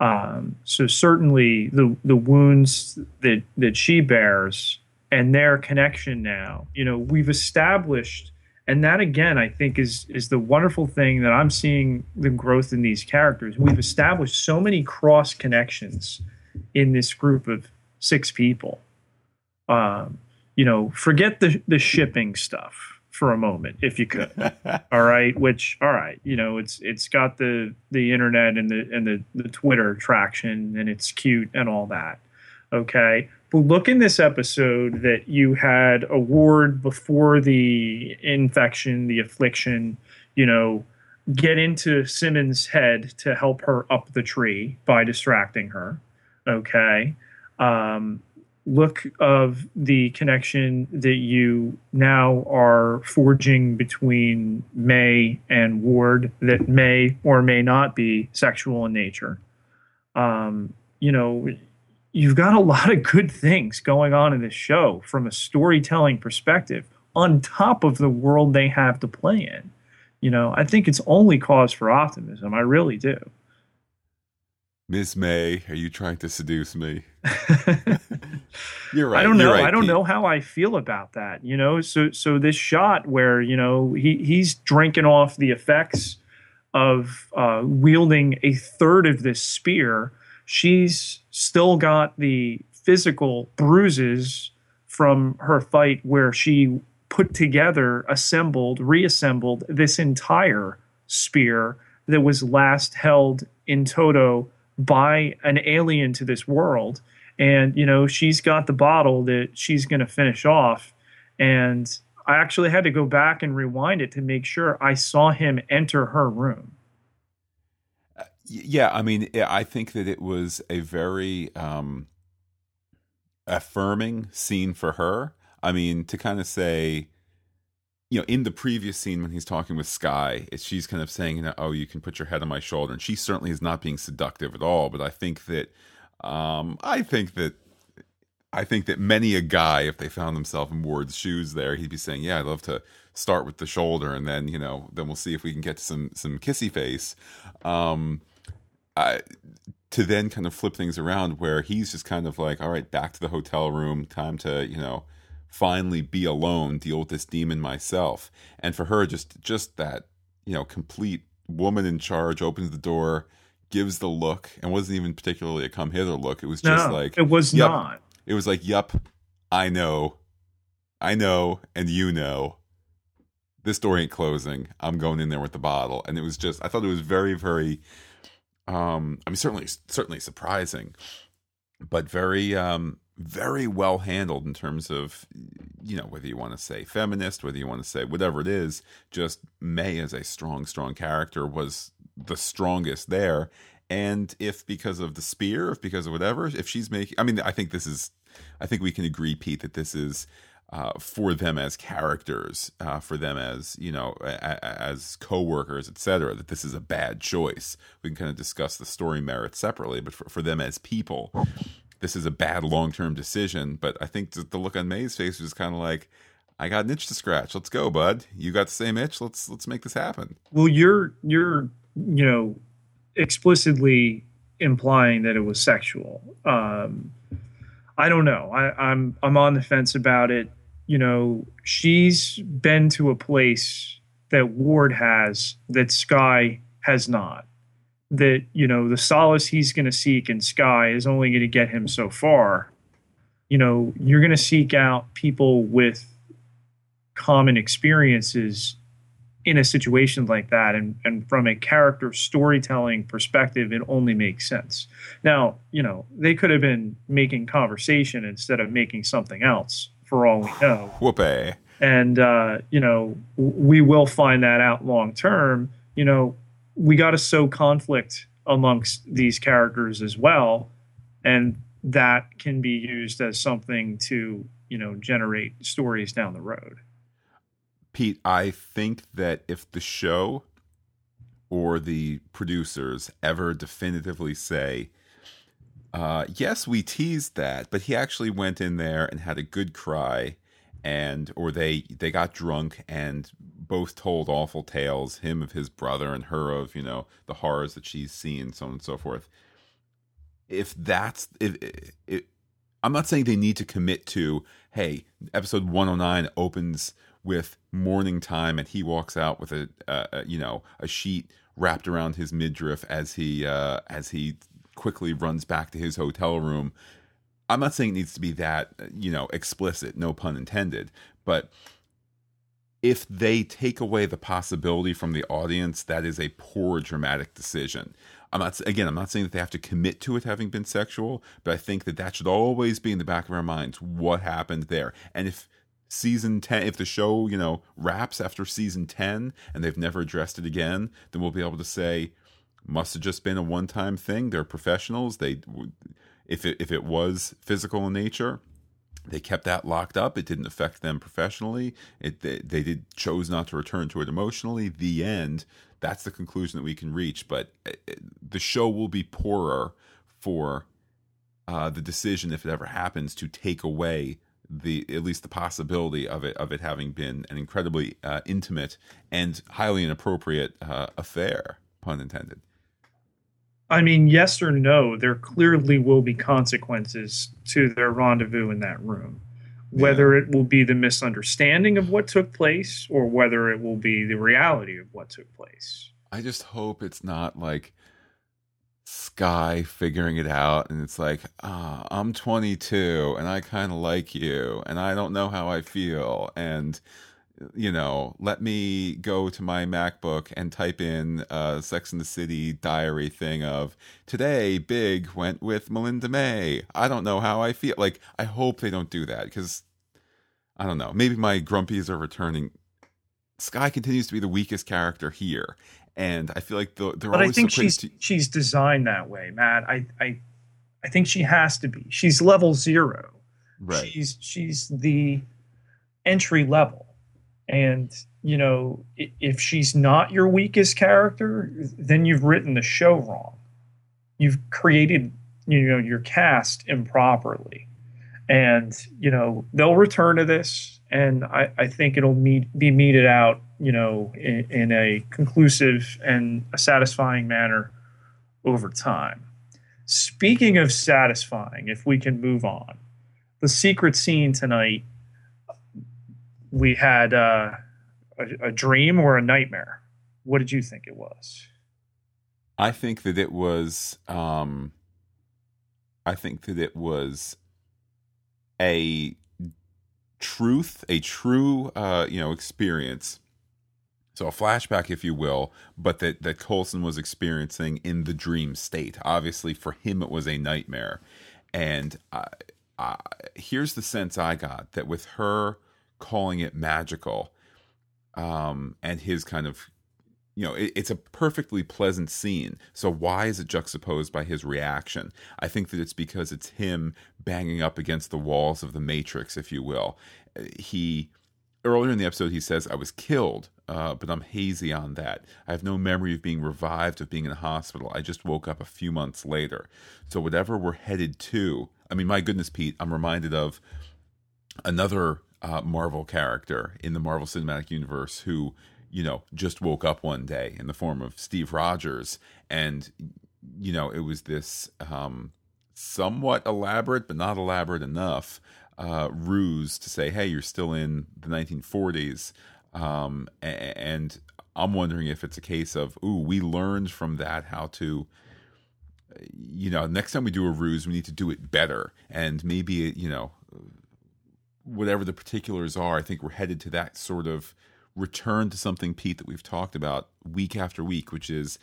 [SPEAKER 2] Um, so certainly the the wounds that that she bears and their connection now, you know, we've established, and that again, I think is is the wonderful thing that I'm seeing the growth in these characters. We've established so many cross connections in this group of six people. Um, you know, forget the the shipping stuff for a moment if you could. <laughs> all right, which all right, you know, it's it's got the the internet and the and the the Twitter traction and it's cute and all that. Okay. But look in this episode that you had a ward before the infection, the affliction, you know, get into Simmons' head to help her up the tree by distracting her. Okay. Um, look of the connection that you now are forging between May and Ward that may or may not be sexual in nature. Um, you know, you've got a lot of good things going on in this show from a storytelling perspective on top of the world they have to play in. You know, I think it's only cause for optimism. I really do.
[SPEAKER 1] Miss May, are you trying to seduce me? <laughs> You're right.
[SPEAKER 2] I don't know.
[SPEAKER 1] Right,
[SPEAKER 2] I don't
[SPEAKER 1] Pete.
[SPEAKER 2] know how I feel about that. You know, so so this shot where you know he he's drinking off the effects of uh, wielding a third of this spear. She's still got the physical bruises from her fight where she put together, assembled, reassembled this entire spear that was last held in toto by an alien to this world. And you know she's got the bottle that she's going to finish off. And i actually had to go back and rewind it to make sure i saw him enter her room.
[SPEAKER 1] Yeah, I mean, I think that it was a very um, affirming scene for her. I mean, to kind of say, you know, in the previous scene when he's talking with Skye, she's kind of saying, "Oh, you can put your head on my shoulder," and she certainly is not being seductive at all. But I think that, um, I think that. I think that many a guy, if they found themselves in Ward's shoes, there, he'd be saying, "Yeah, I'd love to start with the shoulder, and then you know, then we'll see if we can get some some kissy face." Um, I, to then kind of flip things around where he's just kind of like, all right, back to the hotel room, time to, you know, finally be alone, deal with this demon myself. And for her, just just that, you know, complete woman in charge opens the door, gives the look, and wasn't even particularly a come hither look. It was just
[SPEAKER 2] no
[SPEAKER 1] like
[SPEAKER 2] it was
[SPEAKER 1] yep.
[SPEAKER 2] not
[SPEAKER 1] it was like, yep, I know, I know, and you know. This door ain't closing. I'm going in there with the bottle, and it was just. I thought it was very, very um i mean certainly certainly surprising but very um very well handled in terms of you know whether you want to say feminist whether you want to say whatever it is just may as a strong strong character was the strongest there and if because of the spear if because of whatever if she's making i mean i think this is i think we can agree pete that this is uh, for them as characters, uh, for them as you know, a, a, as co-workers, etc. That this is a bad choice. We can kind of discuss the story merits separately, but for, for them as people, this is a bad long-term decision. But I think the look on May's face was kind of like, "I got an itch to scratch. Let's go, bud. You got the same itch. Let's let's make this happen."
[SPEAKER 2] well you're you're you know explicitly implying that it was sexual um i don't know I, i'm i'm on the fence about it you know she's been to a place that ward has that Skye has not that you know the solace he's going to seek in Skye is only going to get him so far. You know you're going to seek out people with common experiences in a situation like that and, and from a character storytelling perspective it only makes sense. Now you know they could have been making conversation instead of making something else for all we know.
[SPEAKER 1] Whoopee.
[SPEAKER 2] and uh, you know w- we will find that out long term. You know we got to sow conflict amongst these characters as well and that can be used as something to you know generate stories down the road.
[SPEAKER 1] Pete, I think that if the show or the producers ever definitively say, uh, yes, we teased that, but he actually went in there and had a good cry, and or they they got drunk and both told awful tales, him of his brother and her of you know the horrors that she's seen, so on and so forth. If that's if, if I'm not saying they need to commit to, hey, episode 109 opens with morning time and he walks out with a, uh, you know a sheet wrapped around his midriff as he uh, as he quickly runs back to his hotel room I'm not saying it needs to be that, you know, explicit, no pun intended, but if they take away the possibility from the audience, that is a poor dramatic decision. I'm not again. I'm not saying that they have to commit to it having been sexual, but I think that that should always be in the back of our minds. What happened there? And if season 10 if the show you know wraps after season 10 and they've never addressed it again then we'll be able to say must have just been a one-time thing they're professionals they if it if it was physical in nature they kept that locked up. It didn't affect them professionally. It they, they did chose not to return to it emotionally. The end that's the conclusion that we can reach. But it, it, the show will be poorer for uh, the decision if it ever happens to take away the at least the possibility of it of it having been an incredibly uh, intimate and highly inappropriate uh, affair, pun intended.
[SPEAKER 2] I mean, yes or no, there clearly will be consequences to their rendezvous in that room. Whether yeah. it will be the misunderstanding of what took place or whether it will be the reality of what took place.
[SPEAKER 1] I just hope it's not like Skye figuring it out, and it's like, ah, I'm 22 and I kind of like you, and I don't know how I feel, and you know, let me go to my MacBook and type in uh, Sex in the City diary thing of today, Big went with Melinda May. I don't know how I feel. Like, I hope they don't do that because I don't know. Maybe my grumpies are returning. Skye continues to be the weakest character here, and I feel like the, they're. Always.
[SPEAKER 2] But
[SPEAKER 1] I
[SPEAKER 2] think she's
[SPEAKER 1] to...
[SPEAKER 2] she's designed that way, Matt. I I I think she has to be. She's level zero.
[SPEAKER 1] Right.
[SPEAKER 2] She's she's the entry level, and you know if she's not your weakest character, then you've written the show wrong. You've created you know your cast improperly, and you know they'll return to this, and I I think it'll meet, be meted out you know, in, in a conclusive and a satisfying manner over time. Speaking of satisfying, if we can move on, the secret scene tonight, we had uh, a, a dream or a nightmare. What did you think it was?
[SPEAKER 1] I think that it was. Um, I think that it was a truth, a true, uh, you know, experience so a flashback, if you will, but that that Coulson was experiencing in the dream state. Obviously, for him, it was a nightmare. And I, I, here's the sense I got that with her calling it magical, um, and his kind of, you know, it, it's a perfectly pleasant scene. So why is it juxtaposed by his reaction? I think that it's because it's him banging up against the walls of the matrix, if you will. He earlier in the episode he says i was killed uh, but i'm hazy on that i have no memory of being revived of being in a hospital i just woke up a few months later so whatever we're headed to i mean my goodness pete i'm reminded of another uh, marvel character in the marvel cinematic universe who you know just woke up one day in the form of steve rogers and you know it was this um, somewhat elaborate but not elaborate enough uh, ruse to say, "Hey, you're still in the 1940s," um, and I'm wondering if it's a case of, "Ooh, we learned from that how to." You know, next time we do a ruse, we need to do it better, and maybe you know, whatever the particulars are. I think we're headed to that sort of return to something, Pete, that we've talked about week after week, which is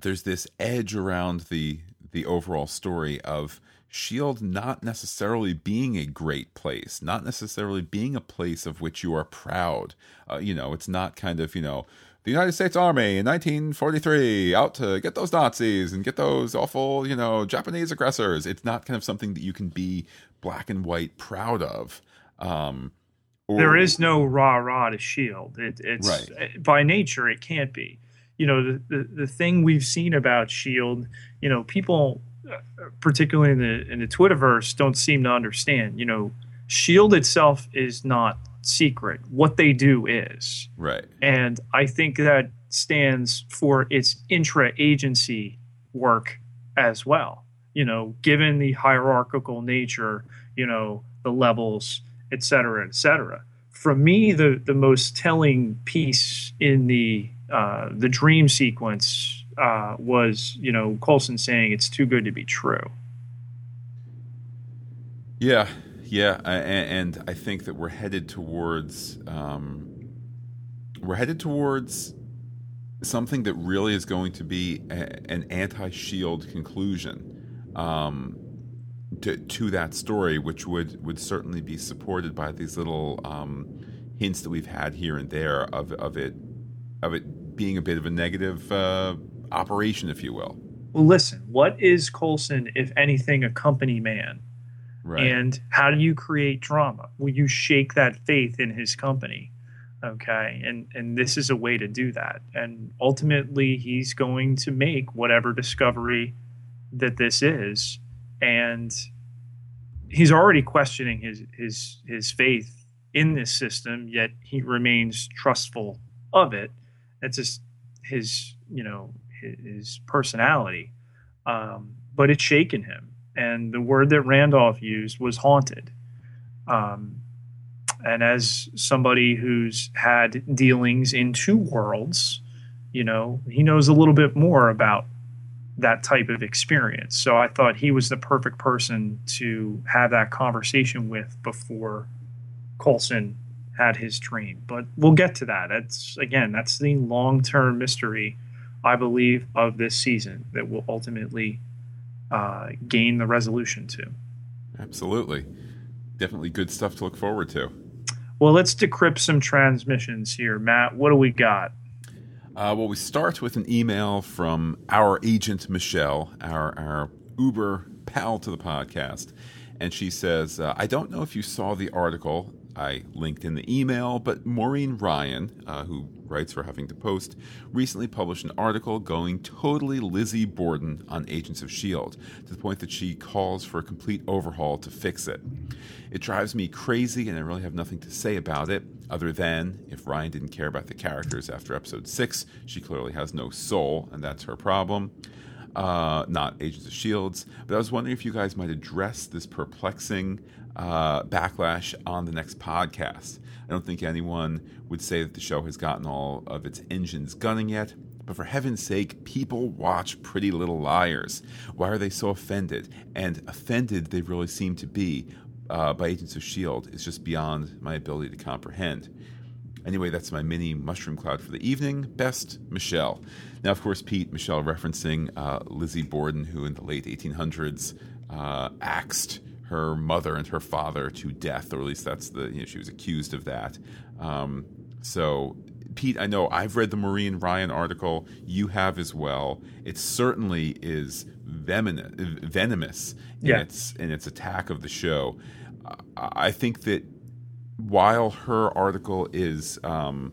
[SPEAKER 1] there's this edge around the the overall story of Shield not necessarily being a great place, not necessarily being a place of which you are proud. Uh, you know, it's not kind of, you know, the United States Army in 1943 out to get those Nazis and get those awful, you know, Japanese aggressors. It's not kind of something that you can be black and white proud of. Um,
[SPEAKER 2] or, there is no rah rah to Shield. It, it's right. by nature it can't be. You know, the, the the thing we've seen about Shield. You know, people particularly in the in the Twitterverse, don't seem to understand. You know, Shield itself is not secret. What they do is
[SPEAKER 1] right,
[SPEAKER 2] and I think that stands for its intra-agency work as well. You know, given the hierarchical nature, you know, the levels, et cetera, et cetera. For me, the the most telling piece in the uh, the dream sequence uh, was, you know, Coulson saying it's too good to be true.
[SPEAKER 1] Yeah, yeah, and, I think that we're headed towards um, we're headed towards something that really is going to be a, an anti-shield conclusion um, to, to that story, which would would certainly be supported by these little um, hints that we've had here and there of of it of it being a bit of a negative uh, operation, if you will.
[SPEAKER 2] Well, listen, what is Coulson, if anything, a company man? Right. And how do you create drama? Will you shake that faith in his company. Okay. And and this is a way to do that. And ultimately he's going to make whatever discovery that this is. And he's already questioning his his his faith in this system, yet he remains trustful of it. That's just his, you know, his personality. Um, but it's shaken him. And the word that Randolph used was haunted. Um, and as somebody who's had dealings in two worlds, you know, he knows a little bit more about that type of experience. So I thought he was the perfect person to have that conversation with before Coulson had his dream. But we'll get to that. That's again, that's the long-term mystery, I believe, of this season that will ultimately uh, gain the resolution to.
[SPEAKER 1] Absolutely, definitely good stuff to look forward to.
[SPEAKER 2] Well, let's decrypt some transmissions here, Matt. What do we got?
[SPEAKER 1] Uh, well, we start with an email from our agent Michelle, our our Uber pal to the podcast, and she says, uh, "I don't know if you saw the article I linked in the email, but Maureen Ryan, uh, who writes for Huffington Post, recently published an article going totally Lizzie Borden on Agents of S.H.I.E.L.D., to the point that she calls for a complete overhaul to fix it. It drives me crazy, and I really have nothing to say about it, other than if Ryan didn't care about the characters after episode 6, she clearly has no soul, and that's her problem. Uh, not Agents of Shields, but I was wondering if you guys might address this perplexing uh, backlash on the next podcast. I don't think anyone would say that the show has gotten all of its engines gunning yet. But for heaven's sake, people watch Pretty Little Liars. Why are they so offended? And offended they really seem to be uh, by Agents of S.H.I.E.L.D. is just beyond my ability to comprehend. Anyway, that's my mini mushroom cloud for the evening. Best, Michelle. Now, of course, Pete, Michelle referencing uh, Lizzie Borden, who in the late 1800s uh, axed her mother and her father to death, or at least that's the you know she was accused of that. Um, so Pete, I know I've read the Maureen Ryan article. You have as well. It certainly is venomous in yeah. its in its attack of the show. I think that while her article is um,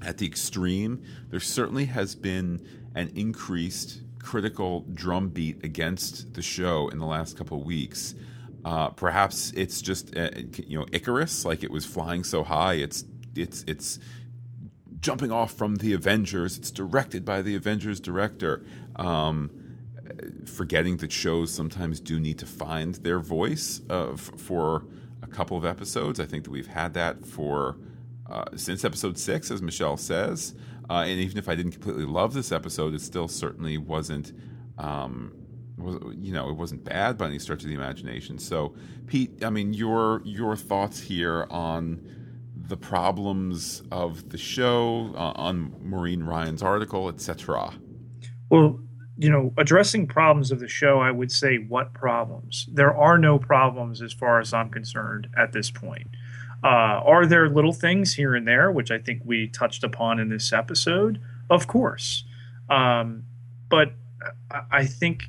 [SPEAKER 1] at the extreme, there certainly has been an increased critical drumbeat against the show in the last couple of weeks. Uh, perhaps it's just uh, you know Icarus, like it was flying so high, it's it's it's jumping off from the Avengers. It's directed by the Avengers director. Um, forgetting that shows sometimes do need to find their voice uh, f- for a couple of episodes. I think that we've had that for uh, since episode six, as Michelle says. Uh, and even if I didn't completely love this episode, it still certainly wasn't um, you know it wasn't bad by any stretch of the imagination. So, Pete, I mean your your thoughts here on the problems of the show, uh, on Maureen Ryan's article, etc.
[SPEAKER 2] Well, you know, addressing problems of the show, I would say what problems? There are no problems as far as I'm concerned at this point. Uh, are there little things here and there, which I think we touched upon in this episode? Of course. Um, but I think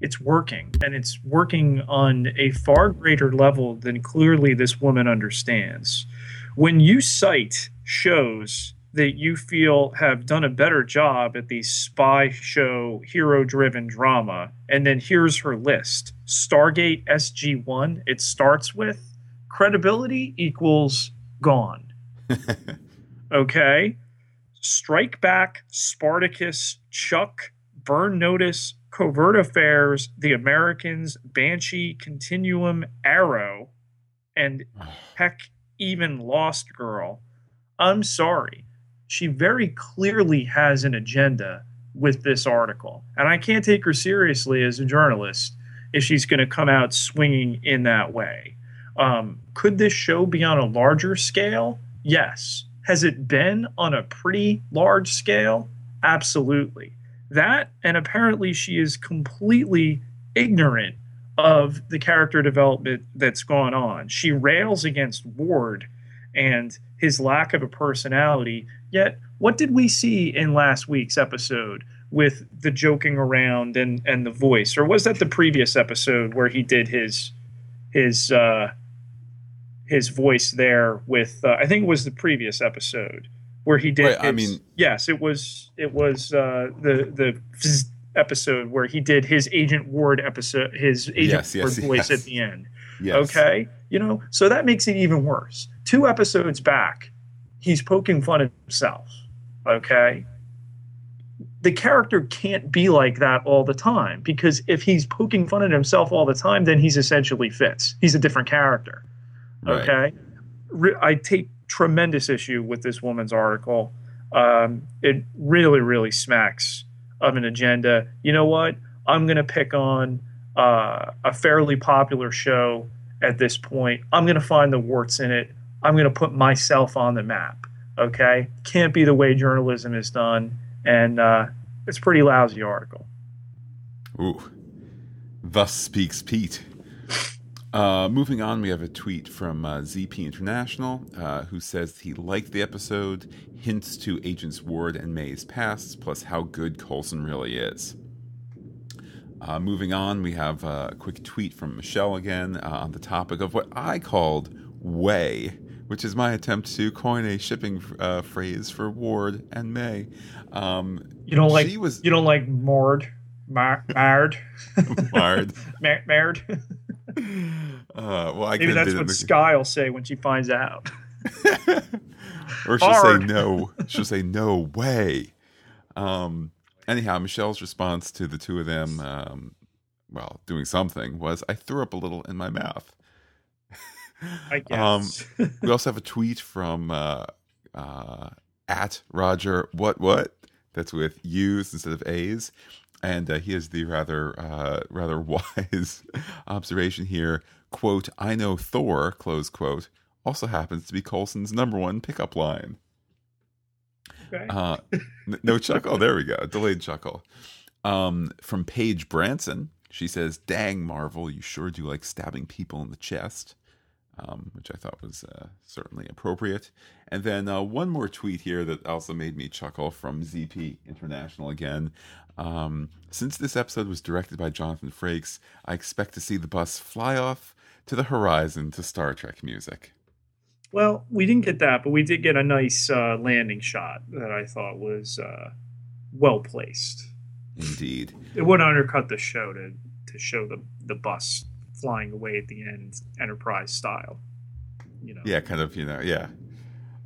[SPEAKER 2] it's working and it's working on a far greater level than clearly this woman understands. When you cite shows that you feel have done a better job at the spy show hero driven drama, and then here's her list Stargate SG 1, it starts with credibility equals gone. <laughs> okay? Strike Back, Spartacus, Chuck, Burn Notice, Covert Affairs, The Americans, Banshee, Continuum, Arrow, and <sighs> heck, even Lost Girl. I'm sorry. She very clearly has an agenda with this article. And I can't take her seriously as a journalist if she's going to come out swinging in that way. Um, could this show be on a larger scale? Yes. Has it been on a pretty large scale? Absolutely. That, and apparently she is completely ignorant of the character development that's gone on. She rails against Ward and his lack of a personality. Yet, what did we see in last week's episode with the joking around and, and the voice? Or was that the previous episode where he did his his uh, his voice there with uh, I think it was the previous episode where he did.
[SPEAKER 1] Right, I mean-
[SPEAKER 2] yes, it was it was uh, the the episode where he did his Agent Ward episode, his Agent
[SPEAKER 1] Yes, yes,
[SPEAKER 2] Ward voice
[SPEAKER 1] yes.
[SPEAKER 2] at the end.
[SPEAKER 1] Yes.
[SPEAKER 2] Okay, you know, so that makes it even worse. Two episodes back, he's poking fun at himself. Okay. The character can't be like that all the time because if he's poking fun at himself all the time, then he's essentially Fitz. He's a different character.
[SPEAKER 1] Right.
[SPEAKER 2] Okay. Re- I take tremendous issue with this woman's article. Um, it really, really smacks of an agenda. You know what? I'm going to pick on uh, a fairly popular show at this point. I'm going to find the warts in it. I'm going to put myself on the map. Okay. Can't be the way journalism is done. And uh, it's pretty lousy article.
[SPEAKER 1] Ooh. Thus speaks Pete. Uh, moving on, we have a tweet from uh, ZP International uh, who says he liked the episode, hints to Agents Ward and May's pasts, plus how good Coulson really is. Uh, moving on, we have uh, a quick tweet from Michelle again uh, on the topic of what I called way, which is my attempt to coin a shipping uh, phrase for Ward and May. Um,
[SPEAKER 2] You don't like
[SPEAKER 1] was-
[SPEAKER 2] you don't like Mord, Mar- Mard, <laughs>
[SPEAKER 1] Mard. <laughs>
[SPEAKER 2] Mar- Mard.
[SPEAKER 1] Uh, well, I
[SPEAKER 2] Maybe that's what Skye will say when she finds out. <laughs>
[SPEAKER 1] or she'll
[SPEAKER 2] Hard.
[SPEAKER 1] say no. She'll say no way. Um, anyhow, Michelle's response to the two of them, um, well, doing something was, "I threw up a little in my mouth."
[SPEAKER 2] I <laughs>
[SPEAKER 1] Um,
[SPEAKER 2] guess.
[SPEAKER 1] We also have a tweet from uh, uh, at Roger. What what? That's with U's instead of A's, and uh, he has the rather uh, rather <laughs> wise observation here. "Quote: I know Thor." Close quote. Also happens to be Coulson's number one pickup line.
[SPEAKER 2] okay.
[SPEAKER 1] Uh, n- no chuckle. There we go. Delayed chuckle. Um, from Paige Branson. She says, "Dang, Marvel, you sure do like stabbing people in the chest," um, which I thought was uh, certainly appropriate. And then uh, one more tweet here that also made me chuckle from ZP International again. Um, Since this episode was directed by Jonathan Frakes, I expect to see the bus fly off to the horizon to Star Trek music.
[SPEAKER 2] Well, we didn't get that, but we did get a nice uh, landing shot that I thought was uh, well placed.
[SPEAKER 1] Indeed.
[SPEAKER 2] It wouldn't undercut the show to to show the the bus flying away at the end, Enterprise style. You know.
[SPEAKER 1] Yeah, kind of, you know, yeah.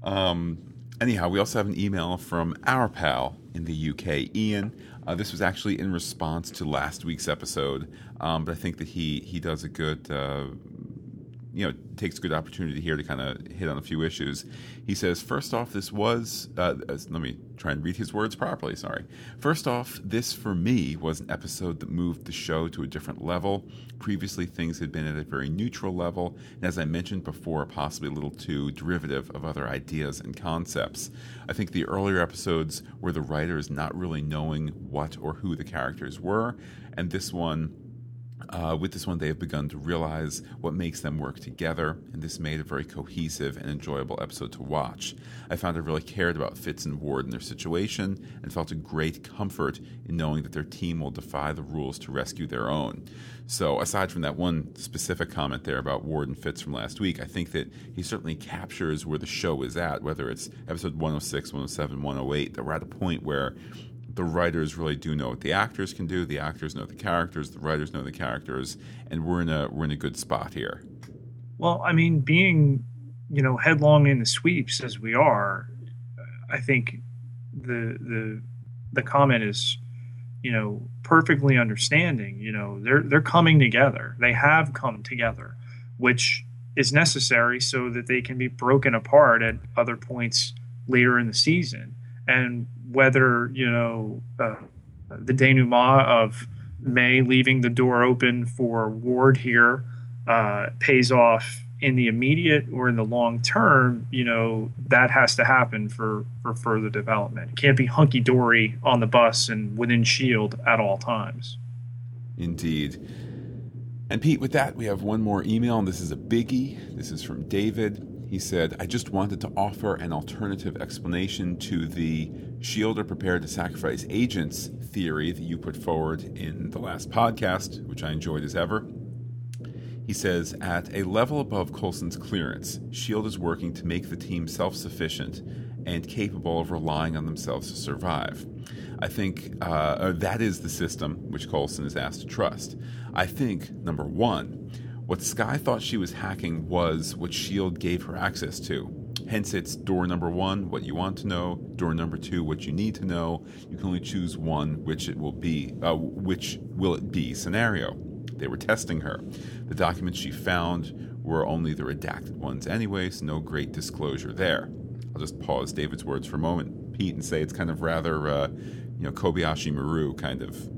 [SPEAKER 1] Um, anyhow, we also have an email from our pal in the UK, Ian. Uh, this was actually in response to last week's episode, um, but I think that he he does a good, uh, you know, takes a good opportunity here to kind of hit on a few issues. He says, first off, this was, uh, let me try and read his words properly, sorry. First off, this for me was an episode that moved the show to a different level. Previously, things had been at a very neutral level, and as I mentioned before, possibly a little too derivative of other ideas and concepts. I think the earlier episodes were the writers not really knowing what or who the characters were, and this one uh, with this one, they have begun to realize what makes them work together, and this made a very cohesive and enjoyable episode to watch. I found I really cared about Fitz and Ward and their situation, and felt a great comfort in knowing that their team will defy the rules to rescue their own. So, aside from that one specific comment there about Ward and Fitz from last week, I think that he certainly captures where the show is at, whether it's episode 106, 107, 108, that we're at a point where the writers really do know what the actors can do. The actors know the characters. The writers know the characters, and we're in a we're in a good spot here.
[SPEAKER 2] Well, I mean, being you know headlong in the sweeps as we are, I think the the the comment is you know perfectly understanding. You know they're they're coming together. They have come together, which is necessary so that they can be broken apart at other points later in the season. And whether you know uh, the denouement of May leaving the door open for Ward here uh, pays off in the immediate or in the long term, you know, that has to happen for, for further development. It can't be hunky dory on the bus and within Shield at all times.
[SPEAKER 1] Indeed. And Pete, with that, we have one more email, and this is a biggie. This is from David. He said, I just wanted to offer an alternative explanation to the Shield are prepared to sacrifice agents theory that you put forward in the last podcast, which I enjoyed as ever. He says, at a level above Coulson's clearance, S.H.I.E.L.D. is working to make the team self sufficient and capable of relying on themselves to survive. I think uh, that is the system which Coulson is asked to trust. I think, number one, what Skye thought she was hacking was what S.H.I.E.L.D. gave her access to. Hence, it's door number one, what you want to know, door number two, what you need to know. You can only choose one, which it will be, uh, which will it be scenario. They were testing her. The documents she found were only the redacted ones anyway, so no great disclosure there. I'll just pause David's words for a moment, Pete, and say it's kind of rather, uh, you know, Kobayashi Maru kind of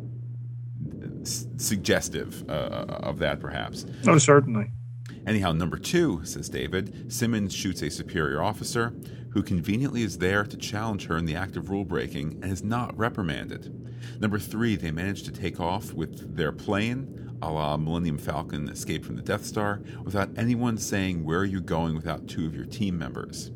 [SPEAKER 1] s- suggestive uh, of that, perhaps.
[SPEAKER 2] Oh, certainly.
[SPEAKER 1] Anyhow, number two, says David, Simmons shoots a superior officer who conveniently is there to challenge her in the act of rule breaking and is not reprimanded. Number three, they manage to take off with their plane a la Millennium Falcon escape from the Death Star, without anyone saying where are you going without two of your team members.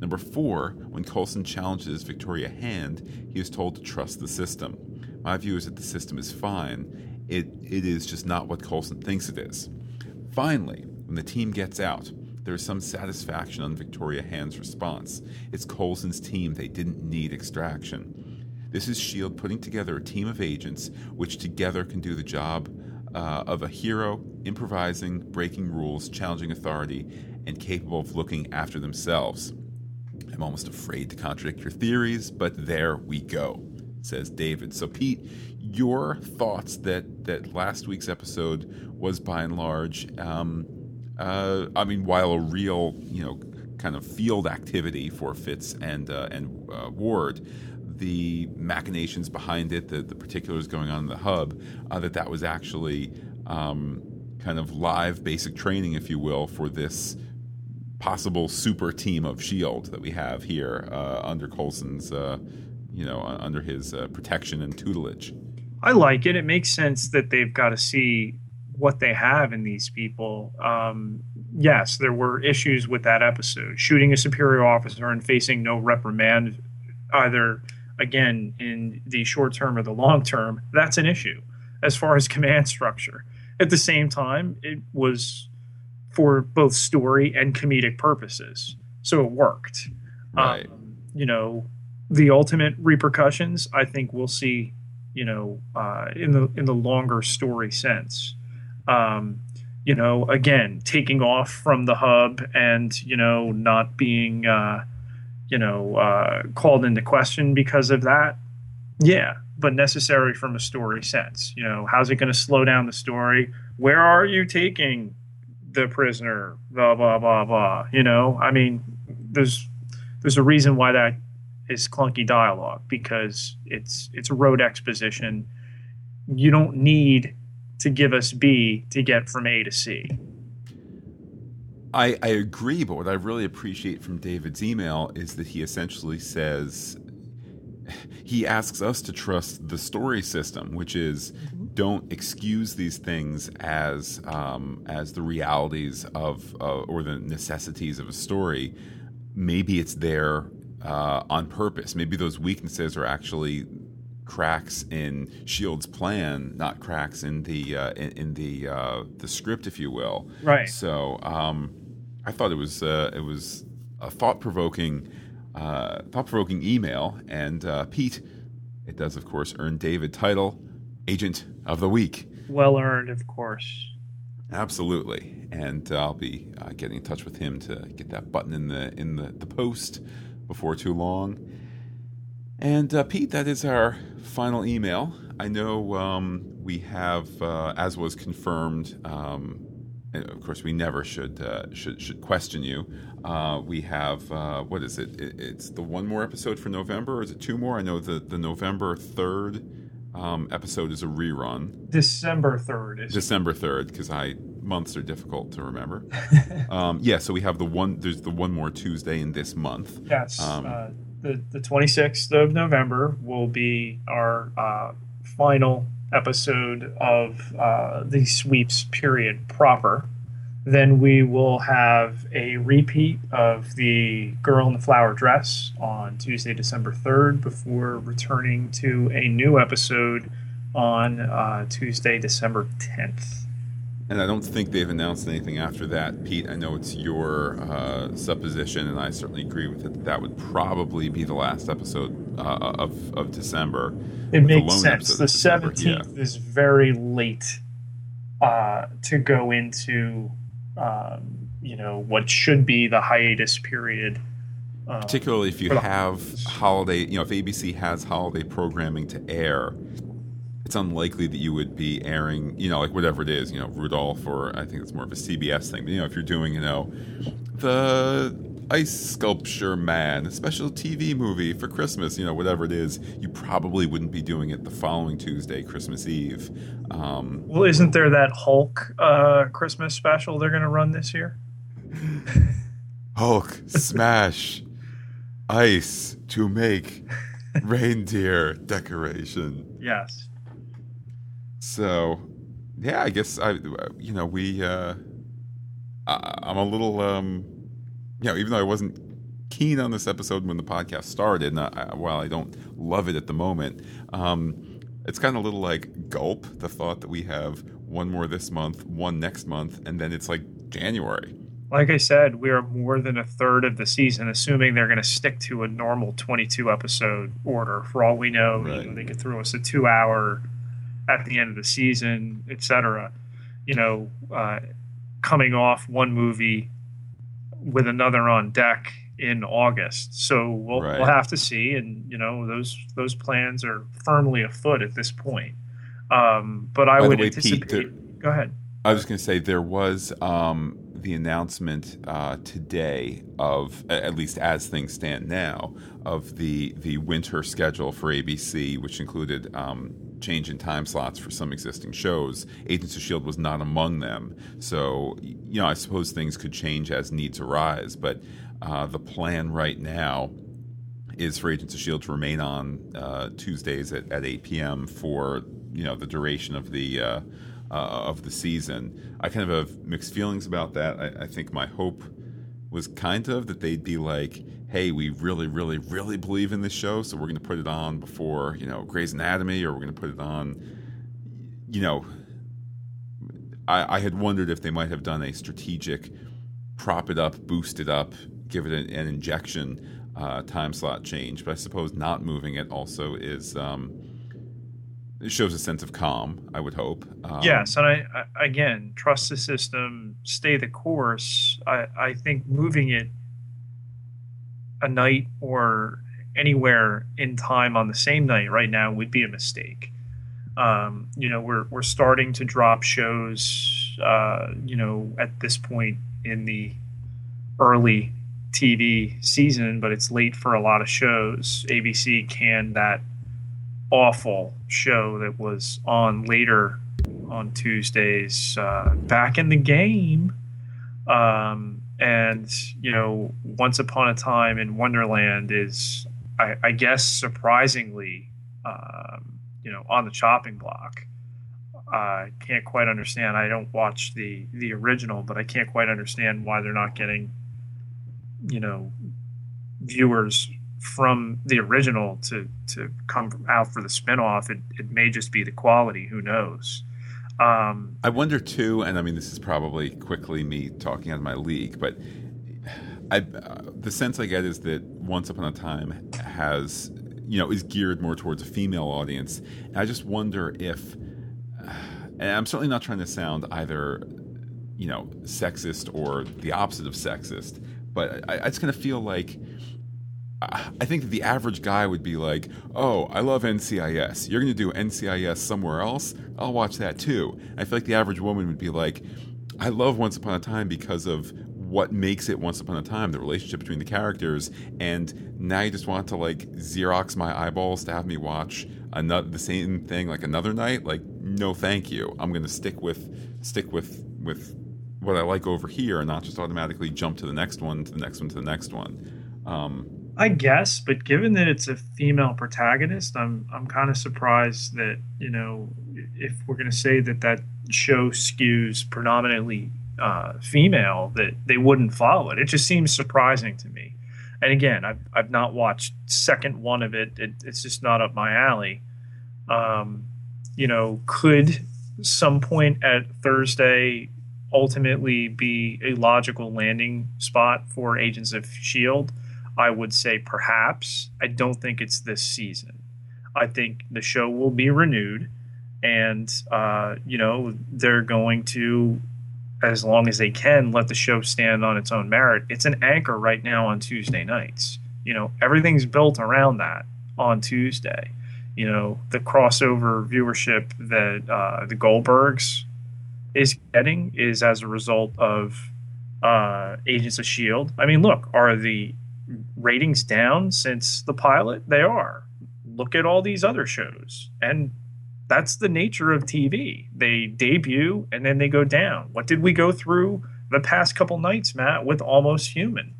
[SPEAKER 1] Number four, when Coulson challenges Victoria Hand, he is told to trust the system. My view is that the system is fine. It, it is just not what Coulson thinks it is. Finally, when the team gets out, there is some satisfaction on Victoria Hand's response. It's Coulson's team. They didn't need extraction. This is S.H.I.E.L.D. putting together a team of agents which together can do the job uh, of a hero, improvising, breaking rules, challenging authority, and capable of looking after themselves. I'm almost afraid to contradict your theories, but there we go, says David. So, Pete, your thoughts that, that last week's episode was by and large, um, uh, I mean, while a real, you know, kind of field activity for Fitz and uh, and uh, Ward, the machinations behind it, the, the particulars going on in the hub, uh, that that was actually um, kind of live basic training, if you will, for this possible super team of Shield that we have here uh, under Coulson's uh, you know, under his uh, protection and tutelage.
[SPEAKER 2] I like it. It makes sense that they've got to see what they have in these people. Um, yes, there were issues with that episode. Shooting a superior officer and facing no reprimand, either again in the short term or the long term, that's an issue as far as <laughs> command structure. At the same time, it was for both story and comedic purposes, so it worked.
[SPEAKER 1] Right.
[SPEAKER 2] Um, you know, the ultimate repercussions, I think we'll see. You know, uh, in the in the longer story sense, um, you know, again, taking off from the hub and you know not being uh, you know, uh, called into question because of that. Yeah, but necessary from a story sense. You know, how's it going to slow down the story? Where are you taking the prisoner? Blah blah blah blah. You know, I mean, there's there's a reason why that is clunky dialogue because it's it's a road exposition. You don't need to give us B to get from A to C.
[SPEAKER 1] I, I agree, but what I really appreciate from David's email is that he essentially says he asks us to trust the story system, which is mm-hmm. don't excuse these things as um, as the realities of uh, or the necessities of a story. Maybe it's there uh, on purpose. Maybe those weaknesses are actually cracks in Shield's plan, not cracks in the uh, in, in, the uh, the script, if you will.
[SPEAKER 2] Right.
[SPEAKER 1] So. Um, I thought it was uh, it was a thought provoking uh, thought provoking email. And uh, Pete, it does of course earn David title Agent of the Week.
[SPEAKER 2] Well earned, of course.
[SPEAKER 1] Absolutely, and I'll be uh, getting in touch with him to get that button in the in the, the post before too long. And uh, Pete, that is our final email. I know um, we have, uh, as was confirmed um, and of course, we never should uh, should should question you. Uh, we have uh, what is it? it? It's the one more episode for November, or is it two more? I know the the November third um, episode is a rerun.
[SPEAKER 2] December third is
[SPEAKER 1] December third, because I months are difficult to remember. <laughs> um, yeah, so we have the one. There's the one more Tuesday in this month.
[SPEAKER 2] yes.
[SPEAKER 1] Um,
[SPEAKER 2] uh, the the twenty sixth of November will be our uh, final episode of uh, the sweeps period proper. Then we will have a repeat of the girl in the flower dress on Tuesday, December 3rd, before returning to a new episode on uh, Tuesday, December 10th.
[SPEAKER 1] And I don't think they've announced anything after that. Pete, I know it's your uh, supposition, and I certainly agree with it. That, that would probably be the last episode uh, of, of December.
[SPEAKER 2] It makes sense. The
[SPEAKER 1] December, yeah.
[SPEAKER 2] 17th is very late uh, to go into, um, you know, what should be the hiatus period. Um,
[SPEAKER 1] Particularly if you have holiday, you know, if ABC has holiday programming to air, it's unlikely that you would be airing, you know, like whatever it is, you know, Rudolph, or I think it's more of a CBS thing. But, you know, if you're doing, you know, the ice sculpture man, a special TV movie for Christmas, you know, whatever it is, you probably wouldn't be doing it the following Tuesday, Christmas Eve. Um,
[SPEAKER 2] Well, isn't there that Hulk uh, Christmas special they're going to run this year? <laughs>
[SPEAKER 1] Hulk smash ice to make reindeer decoration.
[SPEAKER 2] Yes.
[SPEAKER 1] So, yeah, I guess I, you know, we, uh, I, I'm a little, um, you know, even though I wasn't keen on this episode when the podcast started, and I, while I don't love it at the moment, um, it's kind of a little like gulp the thought that we have one more this month, one next month, and then it's like January.
[SPEAKER 2] Like I said, we are more than a third of the season, assuming they're going to stick to a normal 22 episode order. For all we know, you know, they could throw us a two hour at the end of the season, etc. You know, uh, coming off one movie with another on deck in August. So we'll,
[SPEAKER 1] Right.
[SPEAKER 2] we'll have to see. And, you know, those those plans are firmly afoot at this point. Um, but I
[SPEAKER 1] By
[SPEAKER 2] would
[SPEAKER 1] way, Pete,
[SPEAKER 2] anticipate.
[SPEAKER 1] there-
[SPEAKER 2] go ahead.
[SPEAKER 1] I was going to say there was um, the announcement uh, today of, at least as things stand now, of the the winter schedule for ABC, which included um, change in time slots for some existing shows. Agents of Shield was not among them, so you know I suppose things could change as needs arise. But uh, the plan right now is for Agents of Shield to remain on uh, Tuesdays at, at 8 p.m. for you know the duration of the uh, uh, of the season. I kind of have mixed feelings about that. I, I think my hope was kind of that they'd be like, "Hey, we really, really, really believe in this show, so we're going to put it on before you know Grey's Anatomy, or we're going to put it on." You know, I, I had wondered if they might have done a strategic prop it up, boost it up, give it an, an injection uh, time slot change. But I suppose not moving it also is um, it shows a sense of calm. I would hope. Um,
[SPEAKER 2] yes, and I, I again trust the system, stay the course. I, I think moving it a night or anywhere in time on the same night right now would be a mistake. Um, you know, we're we're starting to drop shows. Uh, you know, at this point in the early TV season, but it's late for a lot of shows. ABC canned that awful show that was on later on Tuesdays, uh, back in the game. Um, and, you know, Once Upon a Time in Wonderland is, I, I guess, surprisingly, um, you know, on the chopping block. I can't quite understand. I don't watch the the original, but I can't quite understand why they're not getting, you know, viewers from the original to to come out for the spinoff. It it may just be the quality. Who knows? Um,
[SPEAKER 1] I wonder too, and I mean, this is probably quickly me talking out of my league, but I, uh, the sense I get is that Once Upon a Time has, you know, is geared more towards a female audience. And I just wonder if, and I'm certainly not trying to sound either, you know, sexist or the opposite of sexist, but I, I just kind of feel like. I think the average guy would be like, "Oh, I love NCIS. You're going to do NCIS somewhere else? I'll watch that too." I feel like the average woman would be like, "I love Once Upon a Time because of what makes it Once Upon a Time, the relationship between the characters, and now you just want to like Xerox my eyeballs to have me watch another the same thing like another night. Like, no, thank you. I'm going to stick with stick with with what I like over here, and not just automatically jump to the next one, to the next one, to the next one. Um,
[SPEAKER 2] I guess, but given that it's a female protagonist, I'm I'm kind of surprised that you know if we're going to say that that show skews predominantly uh, female, that they wouldn't follow it. It just seems surprising to me. And again, I've I've not watched second one of it. it it's just not up my alley. Um, you know, could some point at Thursday ultimately be a logical landing spot for Agents of Shield? I would say perhaps. I don't think it's this season. I think the show will be renewed, and uh, you know they're going to, as long as they can, let the show stand on its own merit. It's an anchor right now on Tuesday nights. You know everything's built around that on Tuesday. You know the crossover viewership that uh, the Goldbergs is getting is as a result of uh, Agents of Shield. I mean, look, are the ratings down since the pilot? They are. Look at all these other shows. And that's the nature of TV. They debut and then they go down. What did we go through the past couple nights, Matt, with Almost Human?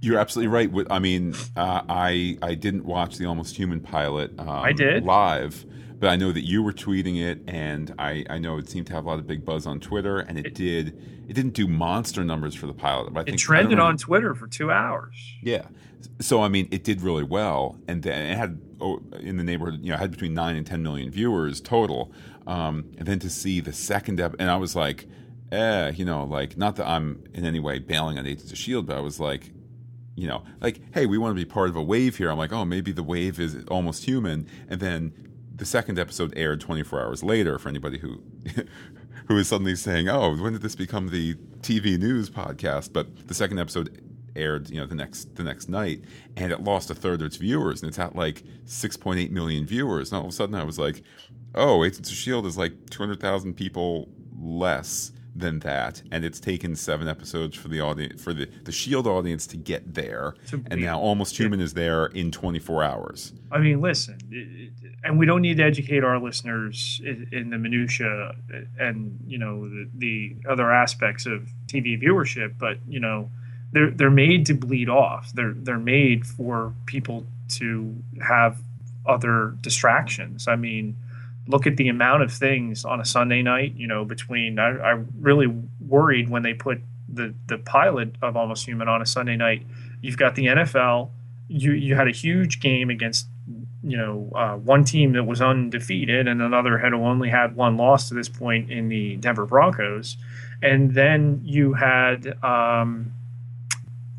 [SPEAKER 1] You're absolutely right. I mean, uh, I I didn't watch the Almost Human pilot. Um,
[SPEAKER 2] I did
[SPEAKER 1] live, but I know that you were tweeting it, and I, I know it seemed to have a lot of big buzz on Twitter, and it, it did. It didn't do monster numbers for the pilot. But I think
[SPEAKER 2] it trended on Twitter for two hours.
[SPEAKER 1] Yeah, so I mean, it did really well, and then it had oh, in the neighborhood, you know, had between nine and ten million viewers total. Um, and then to see the second ep, and I was like, eh, you know, like not that I'm in any way bailing on Agents of Shield, but I was like, you know, like, hey, we want to be part of a wave here. I'm like, oh, maybe the wave is almost human, and then the second episode aired 24 hours later for anybody who <laughs> who is suddenly saying, "Oh, when did this become the TV news podcast?" But the second episode aired, you know, the next the next night, and it lost a third of its viewers, and it's at like 6.8 million viewers. And all of a sudden, I was like, "Oh, Agents of Shield is like 200,000 people less." Than that, and it's taken seven episodes for the audience for the, the Shield audience to get there, to and now Almost Human is there in 24 hours.
[SPEAKER 2] I mean, listen, and we don't need to educate our listeners in, in the minutia and you know the, the, other aspects of TV viewership, but you know they're they're made to bleed off. They're they're made for people to have other distractions. I mean look at the amount of things on a Sunday night, you know, between I, I really worried when they put the the pilot of Almost Human on a Sunday night. You've got the NFL. You you had a huge game against you know uh, one team that was undefeated and another had only had one loss to this point in the Denver Broncos, and then you had um,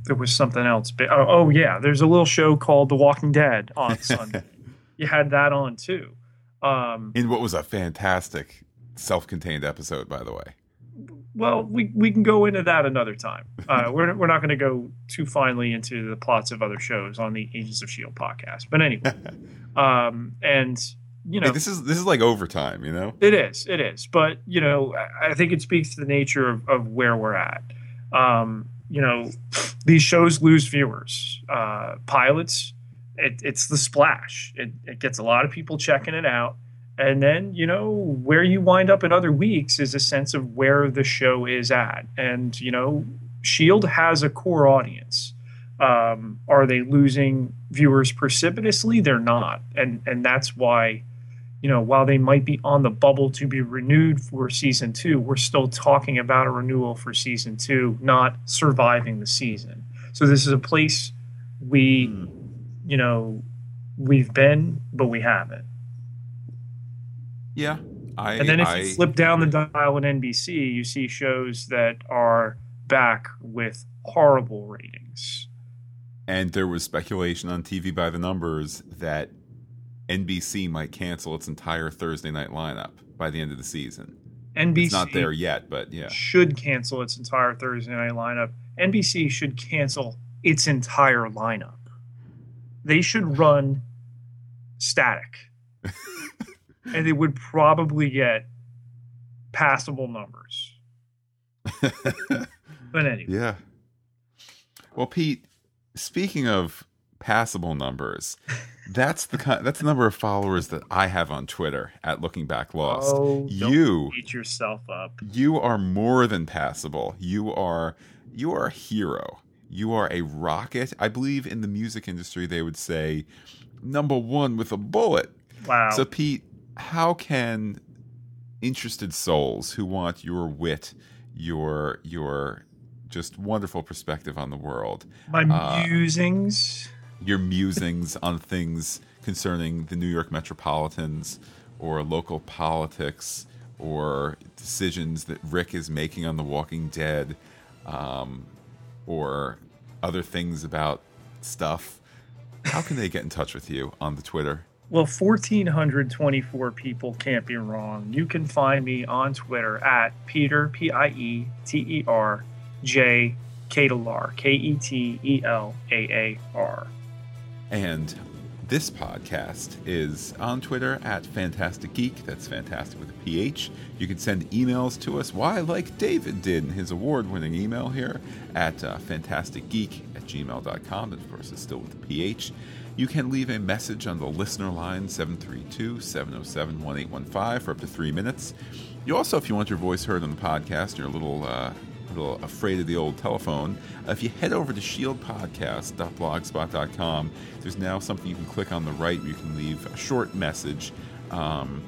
[SPEAKER 2] there was something else. Oh, oh yeah, there's a little show called The Walking Dead on <laughs> Sunday. you had that on too.
[SPEAKER 1] Um, in what was a fantastic self-contained episode, by the way.
[SPEAKER 2] Well, we, we can go into that another time. Uh, <laughs> we're we're not going to go too finely into the plots of other shows on the Agents of Shield podcast, but anyway, <laughs> um, and you know,
[SPEAKER 1] hey, this is this is like overtime, you know.
[SPEAKER 2] It is, it is, but you know, I think it speaks to the nature of, of where we're at. Um, you know, these shows lose viewers. Uh, pilots it, it's the splash. It, it gets a lot of people checking it out. And then, you know, where you wind up in other weeks is a sense of where the show is at. And, you know, Shield has a core audience. Um, are they losing viewers precipitously? They're not. And and that's why, you know, while they might be on the bubble to be renewed for season two, we're still talking about a renewal for season two, not surviving the season. So this is a place we mm you know, we've been, but we haven't.
[SPEAKER 1] Yeah. I,
[SPEAKER 2] and then if
[SPEAKER 1] I,
[SPEAKER 2] you flip down the dial in NBC, you see shows that are back with horrible ratings.
[SPEAKER 1] And there was speculation on TV by the numbers that NBC might cancel its entire Thursday night lineup by the end of the season.
[SPEAKER 2] NBC
[SPEAKER 1] it's not there yet, but yeah,
[SPEAKER 2] should cancel its entire Thursday night lineup. NBC should cancel its entire lineup they should run static. <laughs> and they would probably get passable numbers. <laughs> but anyway.
[SPEAKER 1] Yeah. Well, Pete, speaking of passable numbers, <laughs> that's the kind, that's the number of followers that I have on Twitter at Looking Back Lost.
[SPEAKER 2] Oh,
[SPEAKER 1] you
[SPEAKER 2] beat yourself up.
[SPEAKER 1] you are more than passable. You are you are a hero. You are a rocket. I believe in the music industry they would say number one with a bullet.
[SPEAKER 2] Wow.
[SPEAKER 1] So Pete, how can interested souls who want your wit, your your just wonderful perspective on the world,
[SPEAKER 2] My
[SPEAKER 1] uh,
[SPEAKER 2] musings.
[SPEAKER 1] your musings on things concerning the New York Metropolitans or local politics or decisions that Rick is making on The Walking Dead um, or other things about stuff. How can they get in touch with you on the Twitter?
[SPEAKER 2] Well, 1,424 people can't be wrong. You can find me on Twitter at Pieter, P I E T E R, J, Ketelaar, K E T E L A A R.
[SPEAKER 1] And this podcast is on Twitter at Fantastic Geek. That's fantastic with a PH. You can send emails to us. Why, like David did in his award winning email here at uh, fantasticgeek at gmail.com. And of course, it's still with a PH. You can leave a message on the listener line 732 707 1815 for up to three minutes. You also, if you want your voice heard on the podcast, you're a little. Uh, little afraid of the old telephone, uh, if you head over to shieldpodcast.blogspot.com, there's now something you can click on the right where you can leave a short message. Um,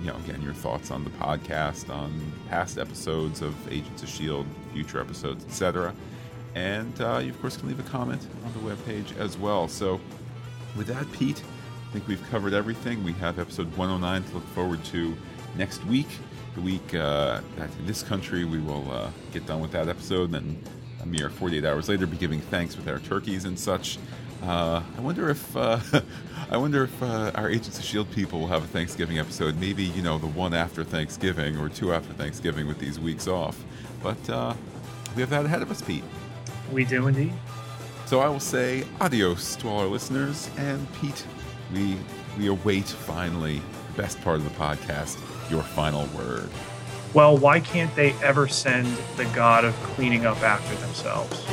[SPEAKER 1] you know, again, your thoughts on the podcast, on past episodes of Agents of S.H.I.E.L.D., future episodes, etc. And uh, you, of course, can leave a comment on the webpage as well. So, with that, Pete, I think we've covered everything. We have episode 109 to look forward to next week the week uh, that in this country we will uh, get done with that episode, and then a mere 48 hours later be giving thanks with our turkeys and such. Uh, I wonder if uh, <laughs> I wonder if uh, our Agents of Shield people will have a Thanksgiving episode. Maybe you know the one after Thanksgiving or two after Thanksgiving with these weeks off. But uh, we have that ahead of us, Pete.
[SPEAKER 2] We do indeed.
[SPEAKER 1] So I will say adios to all our listeners, and Pete, we we await finally the best part of the podcast, your final word.
[SPEAKER 2] Well, why can't they ever send the god of cleaning up after themselves?